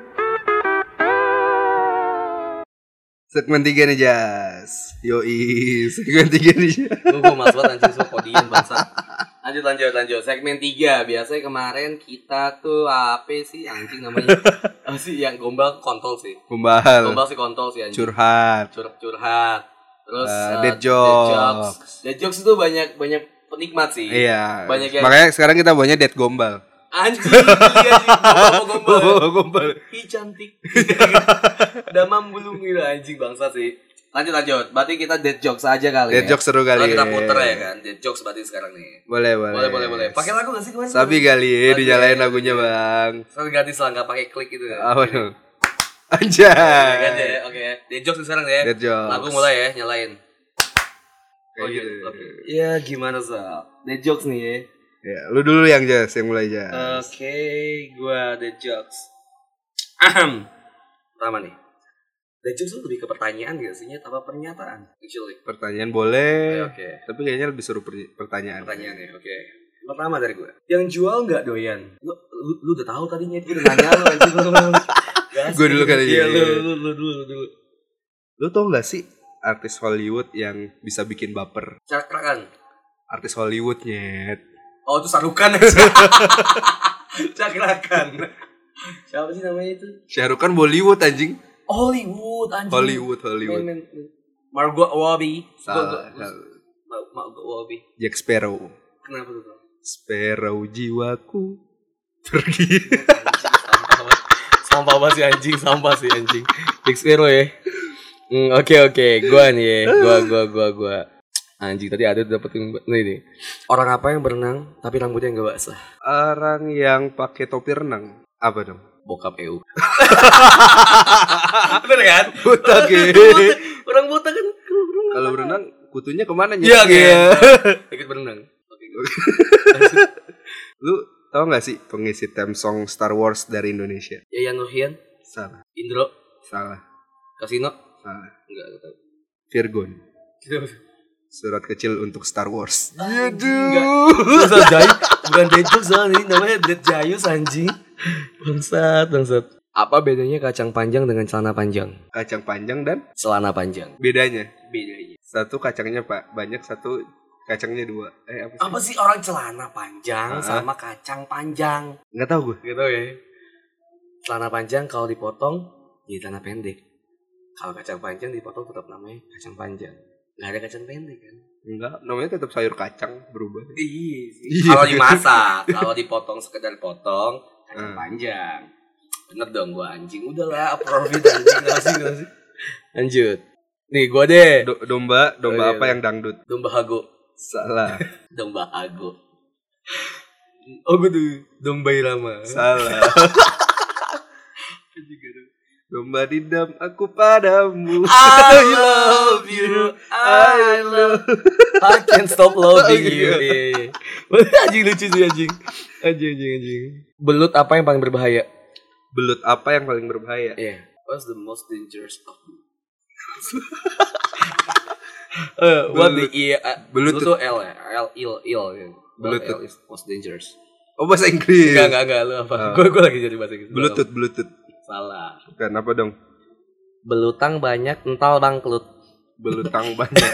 Segmen tiga nih Jas. Yoi, segmen tiga nih. Jas. Gue mas banget anjing so kodian bangsa. Lanjut lanjut lanjut. Segmen 3 biasanya kemarin kita tuh apa sih anjing namanya? Apa sih yang gombal kontol sih. Pembahal, Gombal sih kontol sih anjing. curhat. Curhat curhat. Terus eh, dead jokes. jokes. Dead jokes itu banyak banyak penikmat sih. Iya. Banyak yang Makanya sekarang kita banyak dead gombal. Anjing iya sih [LAUGHS] gombal gombal. gombal. Ih cantik. [LAUGHS] Damam belum gitu anjing bangsa sih. Lanjut lanjut. Berarti kita dead jokes aja kali Dead ya. jokes seru kali Kalau kita ya. puter ya kan. Dead jokes berarti sekarang nih. Boleh, boleh. Boleh boleh boleh. Pakai lagu gak sih kemarin? Sabi kali ya, Sabi. dijalain lagunya, Bang. Soalnya gratis lah nggak pakai klik gitu ya. Apa dong? Anjay. ya. Oke. Dead jokes sekarang ya. Dead jokes. Lagu mulai ya nyalain. Kayak Oke, gitu. Ya gimana Sal? Dead jokes nih ya. Ya, lu dulu yang Jas, yang mulai Jas. Oke, gua dead jokes. Ahem. Pertama nih. Dead jokes itu lebih ke pertanyaan gak sih? Apa pernyataan? Actually. Pertanyaan boleh. Oke. Tapi kayaknya lebih seru per- pertanyaan. Pertanyaan ya, oke. Pertama dari gue. Yang jual nggak doyan? Lu, lu, lu udah tahu tadinya itu udah nanya lu anjing. [LAUGHS] Gua dulu kali ini. lu, lu, lu, dulu, lu dulu. Lu tau gak sih artis Hollywood yang bisa bikin baper? Cakrakan. Artis Hollywood nyet. Oh, itu sarukan. [LAUGHS] Cakrakan. Siapa sih namanya itu? Syahrukan Bollywood anjing. Hollywood anjing. Hollywood, Hollywood. Men, men, men. Margot Robbie. Salah. Margot Robbie. Jack Sparrow. Kenapa tuh? Sparrow jiwaku pergi. [LAUGHS] Sampah banget. Sih anjing, sampah sih anjing. Big Sparrow ya. Hmm, oke oke, gua nih ya. Gua gua gua gua. Anjing tadi ada dapet yang nih nih. Orang apa yang berenang tapi rambutnya enggak basah? Orang yang pakai topi renang. Apa dong? Bokap EU. [LAUGHS] Bener kan? Buta ge. Orang buta kan Kalau berenang kutunya ke mana Iya Nyet? kan. Ikut berenang. Oke. [LAUGHS] Lu tau gak sih pengisi theme song Star Wars dari Indonesia? Yayan Nurhian, Salah. Indro, Salah. Kasino. Salah. Enggak enggak tahu. Virgon. [LAUGHS] Surat kecil untuk Star Wars. Aduh. Ustaz Jayus bukan Dejus soalnya ini namanya Dead Jayus anjing. Bangsat, bangsat. Apa bedanya kacang panjang dengan celana panjang? Kacang panjang dan Celana panjang. bedanya. Bedanya. Satu kacangnya pak banyak, satu kacangnya dua. Eh apa sih? Apa sih orang celana panjang Ah. sama kacang panjang? Nggak tahu gue. Gitu ya. Celana panjang kalau dipotong jadi celana pendek. Kalau kacang panjang dipotong tetap namanya kacang panjang. Nggak ada kacang pendek kan? Enggak, namanya tetap sayur kacang berubah. Iya sih. Iya. Kalau dimasak, kalau dipotong sekedar potong kacang Hmm. panjang. Bener dong gua anjing. Udahlah, profit anjing nggak sih nggak sih. Lanjut. Nih gua deh. Do- domba, domba Oh, iya, apa iya. yang dangdut? Domba hago. Salah. [LAUGHS] Domba hago. Oh gue tuh domba irama. Salah. [LAUGHS] Domba didam aku padamu. I love [LAUGHS] you, I love, I can't stop loving [LAUGHS] you. Iya. Iya, iya. [LAUGHS] anjing lucu sih anjing. Anjing, anjing, anjing. Belut apa yang paling berbahaya? Belut apa yang paling berbahaya? Iya. What's the most dangerous of Uh, what the iya uh, Belut belut tuh L ya L il il. Belut L is most dangerous Oh bahasa Inggris. enggak enggak enggak lu apa gue gue lagi jadi bahasa Inggris Bluetooth, Bluetooth. Salah Bukan apa dong? belutang banyak ental bangkrut Belutang [LAUGHS] banyak.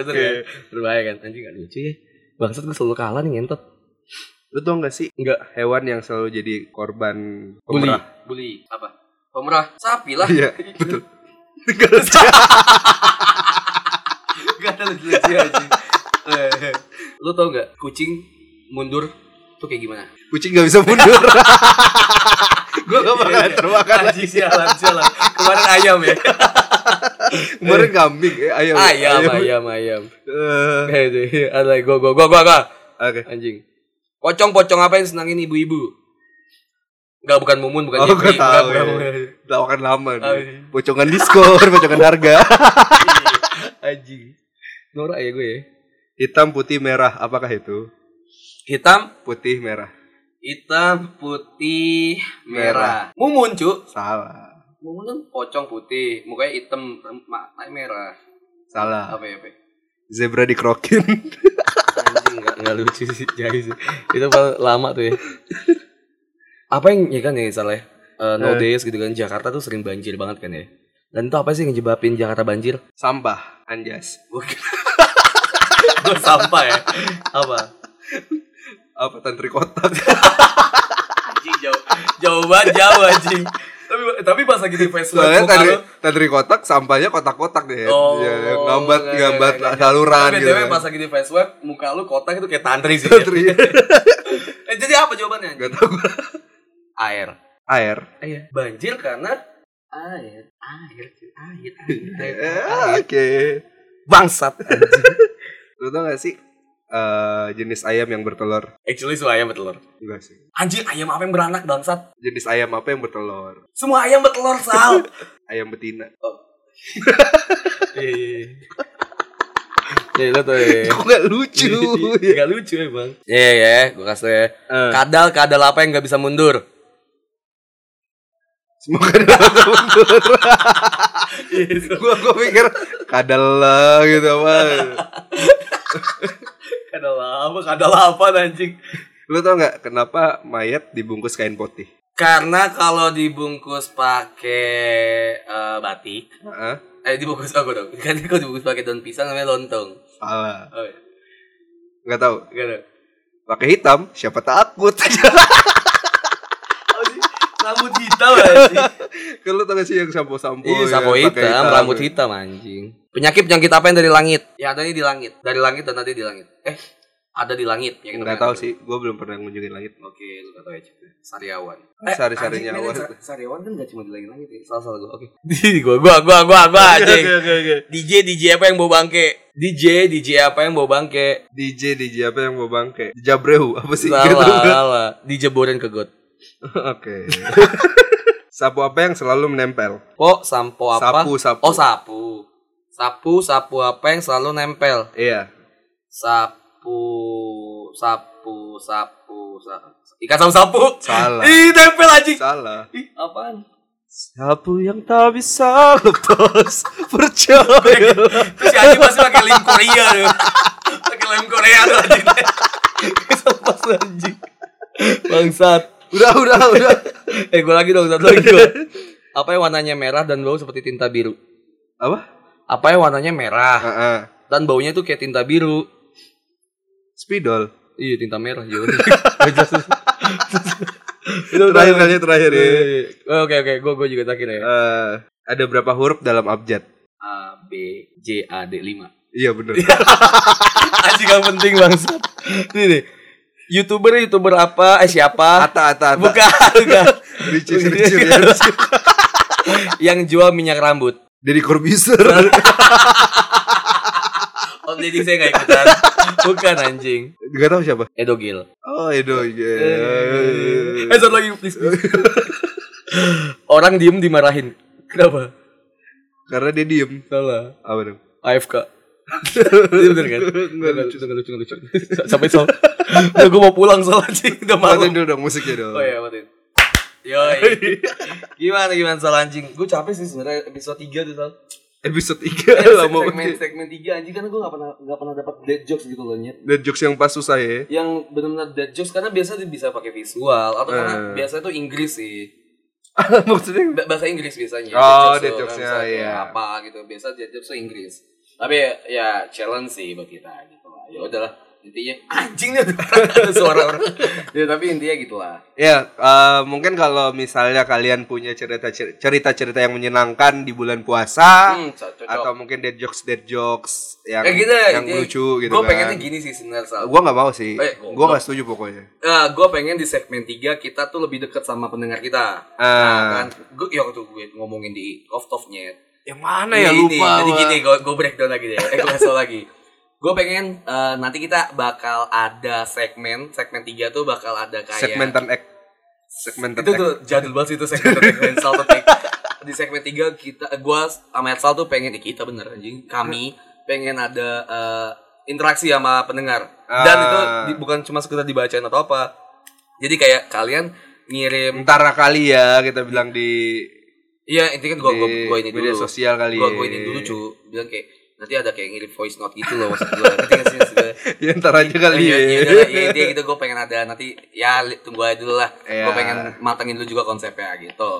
Itu Oke. kan berbahaya kan anjing gak lucu ya bangsat gue selalu kalah nih ngentot Lu tau gak sih? Enggak. Hewan yang selalu jadi korban bully pemerah. bully apa pemerah sapi lah Iya, [LAUGHS] betul. Gak ada lucu-lucu [LAUGHS] anjing Eh, Lu tau gak kucing mundur tuh kayak gimana? Kucing gak bisa mundur. Gue gak bakalan termakan lagi. Anjing sialan sialan Kemarin ayam ya [LAUGHS] Kemarin kambing, eh, ayam. Ayam ayam ayam Eh, Eh, itu, Ada lagi gua gua gua gua gua Oke. Anjing Pocong-pocong apa yang senangin ibu-ibu? Enggak bukan mumun bukan Oh, gue tahu. bukan, ya. bukan. Lawakan lama Oh, nih. iya. Pocongan diskon, [LAUGHS] pocongan harga. Anjing Norak ya gue ya Hitam, putih, merah. Apakah itu? Hitam Putih, merah. hitam putih merah. Mumun cu Salah. mumun kan pocong putih mukanya hitam matanya merah. Salah. apa ya apa? Zebra dikrokin. anjing nggak nggak lucu sih jahil sih. Itu paling lama tuh ya. Apa yang ya kan ya salah ya Eh, nowadays gitu kan Jakarta tuh sering banjir banget kan ya. Dan itu apa sih yang nyebabin Jakarta banjir? Sampah, anjas. gue [LAUGHS] sampah ya. Apa Apa tantri kotak? anjing jauh jauh banget jauh anjing tapi tapi pas lagi di Facebook Soalnya tantri, tantri kotak sampahnya kotak-kotak deh. Oh, ya, ngambat enggak, ngambat enggak, enggak. saluran Tapi gitu. BTW pas lagi di Facebook muka lu kotak itu kayak tantri sih. ya. Tantri. Eh, jadi apa jawabannya? Gak tau gue. Air. Air. Iya. Banjir karena air, air, air, air, air, Eh, air. [LAUGHS] Oke. Bangsat. Lu tau gak sih eh, jenis ayam yang bertelur? Actually semua ayam bertelur. Enggak sih. Anjing ayam apa yang beranak bangsat? Jenis ayam apa yang bertelur? Semua ayam bertelur sal. [LAUGHS] Ayam betina. [LAUGHS] Iya, iya, iya. Ya tuh ya. Kok gak lucu? ya? Gak lucu emang. Iya ya, gue kasih ya. Eh, Kadal kadal apa yang gak bisa mundur? Semoga dapat mundur. [LAUGHS] gua gua pikir kadal lah gitu apa. Kadal apa anjing? Lu tau gak kenapa mayat dibungkus kain putih? Karena kalau dibungkus pakai eh, batik, Hah? eh dibungkus apa dong? Kan kalau dibungkus pakai daun pisang namanya lontong. Salah. Oh, iya. Gak tau. Gak ada. Pakai hitam, siapa takut? [LAUGHS] Rambut hitam anjing. [LAUGHS] Kan lu tau gak sih yang sampo-sampo Iya, yang sapo pakai hitam, rambut hitam anjing. Penyakit penyakit apa yang dari langit? Ya ada di langit. Dari langit dan ada di langit. Eh, ada di langit. Ya, Gak tau sih, gue belum pernah ngunjungin langit. Oke, lu gak tau ya. Sariawan. Sari-sarinya anjing, awan. men, sa- Sariawan kan gak cuma di langit-langit ya. Salah salah gue. Oke. [LAUGHS] gua gua gua gua gua anjing. oke, oke. DJ DJ apa yang bawa bangke? DJ DJ apa yang bawa bangke? DJ DJ apa yang mau bangke? Jabrehu apa sih? Salah, Gitu. salah. Dijeborin ke got. [LAUGHS] Oke. Sapu apa yang selalu menempel? Po, sampo apa? Sapu, sapu. Oh, sapu. Sapu, sapu apa yang selalu nempel? Iya. Sapu, sapu, sapu, sapu. Ikan sapu sapu. Salah. Ih, nempel anjing. Salah. Ih, apaan? Sapu yang tak bisa lepas [LAUGHS] percaya. Terus si anjing masih pakai lem Korea tuh. pakai lem Korea tuh anjing. Pas anjing. Bangsat. Udah, udah, udah. [LAUGHS] Eh, gue lagi dong, satu lagi gua. [LAUGHS] Apa yang warnanya merah dan bau seperti tinta biru? Apa? Apa yang warnanya merah Heeh. dan baunya tuh kayak tinta biru? Spidol. Iya, tinta merah [LAUGHS] juga. Terakhir kali terakhir ya. Oh, Oke oke, gue gue juga terakhir ya. Eh, Ada berapa huruf dalam abjad? A B J A D 5 Iya bener. Anjing gak penting bangsat. Ini nih. YouTuber YouTuber apa? Eh siapa? Ata ata ata. Bukan, bukan. [LAUGHS] [LAUGHS] Yang jual minyak rambut. Dari Corbuzier. [LAUGHS] Om Deddy saya gak ikutan. Bukan anjing. Gak tahu siapa. Edo Gil. Oh Edo. iya. Eh, satu lagi please. please. Orang diem dimarahin. Kenapa? Karena dia diem. Salah. Apa dong? AFK. Ini bener kan? Enggak lucu, enggak lucu, enggak lucu. Sampai sol. Udah gue mau pulang soal anjing, [LAUGHS] udah malam. Matiin dulu dong musiknya dong. Oh iya, matiin. Yoi. [LAUGHS] Gimana gimana soal anjing? Gue capek sih sebenarnya episode 3 tuh soal. Episode 3 lama segmen banget. segmen 3 anjing karena gue gak pernah gak pernah dapat dead jokes gitu loh nyet. Dan jokes yang pas susah ya. Yang benar-benar dead jokes karena biasa bisa pakai visual atau karena Eh. biasa tuh Inggris sih. [LAUGHS] Maksudnya Ba- bahasa Inggris biasanya. Oh, Dead dead jokes-nya, iya. Apa gitu. Biasa dead jokes Inggris. Tapi ya, ya challenge sih buat kita gitu lah. Ya udahlah intinya [CLEARS THROAT] anjing nih ada [LAUGHS] suara orang. ya tapi intinya gitulah. Ya, eh, mungkin kalau misalnya kalian punya cerita cerita cerita yang menyenangkan di bulan puasa Hmm, cocok. atau mungkin dead jokes dead jokes yang Kayak gitu yang intinya lucu gitu Gue kan. pengennya gini sih sebenarnya. Gua nggak mau sih. Eh, gua goblok. nggak setuju pokoknya. Nah, gue pengen di segmen 3 kita tuh lebih deket sama pendengar kita. Ah. Nah, kan, gue ya waktu gue ngomongin di off topnya. Yang mana ya ini. lupa. Jadi gua. gini, gue gue breakdown lagi deh. Eh, gue kasih lagi. Gue pengen eh, nanti kita bakal ada segmen, segmen 3 tuh bakal ada kayak Segmentan ek. Segmentan itu ek. tuh jadul banget itu segmen segmen Sal. Di segmen 3 kita gue sama Ersal tuh pengen eh, kita bener anjing. Kami pengen ada eh, interaksi sama pendengar. Dan Ah. itu di- bukan cuma sekedar dibacain atau apa. Jadi kayak kalian ngirim Ntar kali ya kita bilang di Iya intinya gue gue Di gue ini media dulu. sosial kali gue ya. gue ini dulu cu. Bilang kayak nanti ada kayak ngirim voice note gitu loh maksud gue [LAUGHS] ngerti nggak sih gue [LAUGHS] ya ntar aja kali Iya, ya. iya, iya, intinya gitu gue pengen ada nanti ya tunggu aja dulu lah. Iya. gue pengen matengin dulu juga konsepnya gitu.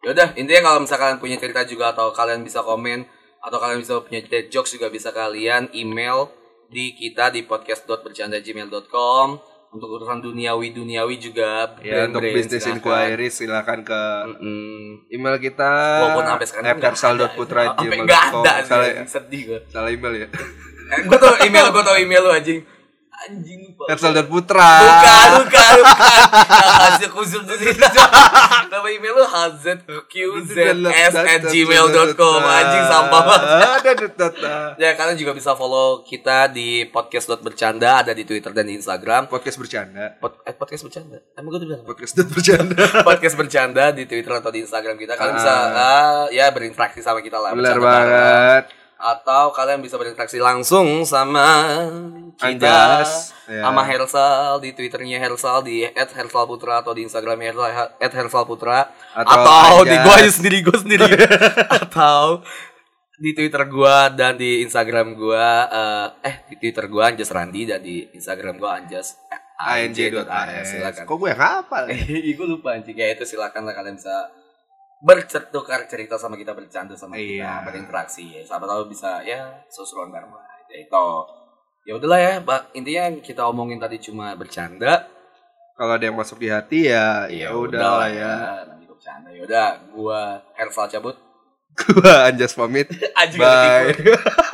Yaudah intinya kalau misalkan kalian punya cerita juga atau kalian bisa komen atau kalian bisa punya dead jokes juga bisa kalian email di kita di podcast.bercandagmail.com untuk urusan duniawi duniawi juga Ya untuk silakan. inquiry silakan ke Mm-mm. email kita Walaupun sampai sekarang salah, sedih gue. salah email ya [LAUGHS] Eh, gue tau email, gue tau email lu anjing. Anjing lupa. kersal.putra Bukan, bukan, bukan. Hasil khusus di situ. Nama email lu hzqzs at gmail.com Anjing sampah banget. Ya kalian juga bisa follow kita di podcast.bercanda Ada di Twitter dan di Instagram Podcast bercanda. Pod, eh, Podcast bercanda Emang gue tuh bilang? Podcast bercanda. Podcast bercanda di Twitter atau di Instagram kita Kalian bisa ah, ya berinteraksi sama kita lah Benar bercanda banget. Atau kalian bisa berinteraksi langsung sama kita Anjas, ya. sama Hersal di twitternya Hersal di @hersalputra atau di instagramnya Hersal @hersalputra Atau atau, di gua sendiri gua sendiri [LAUGHS] atau di twitter gua dan di instagram gua eh, eh di twitter gua Anjas Randi dan di instagram gua Anjas anj.as. silakan Kok gue yang hafal? [LAUGHS] Eh, gue lupa anjing kayak itu silakan lah kalian bisa bertukar cerita sama kita bercanda sama Iya. kita berinteraksi ya siapa tahu bisa ya sesuruhan bareng lah ya itu ya udahlah ya Mbak. intinya yang kita omongin tadi cuma bercanda Kalau ada yang masuk di hati ya ya udah lah ya. nanti gua bercanda ya udah gua Hersal cabut [LAUGHS] Gua Anjas pamit. [LAUGHS] Bye. [LAUGHS]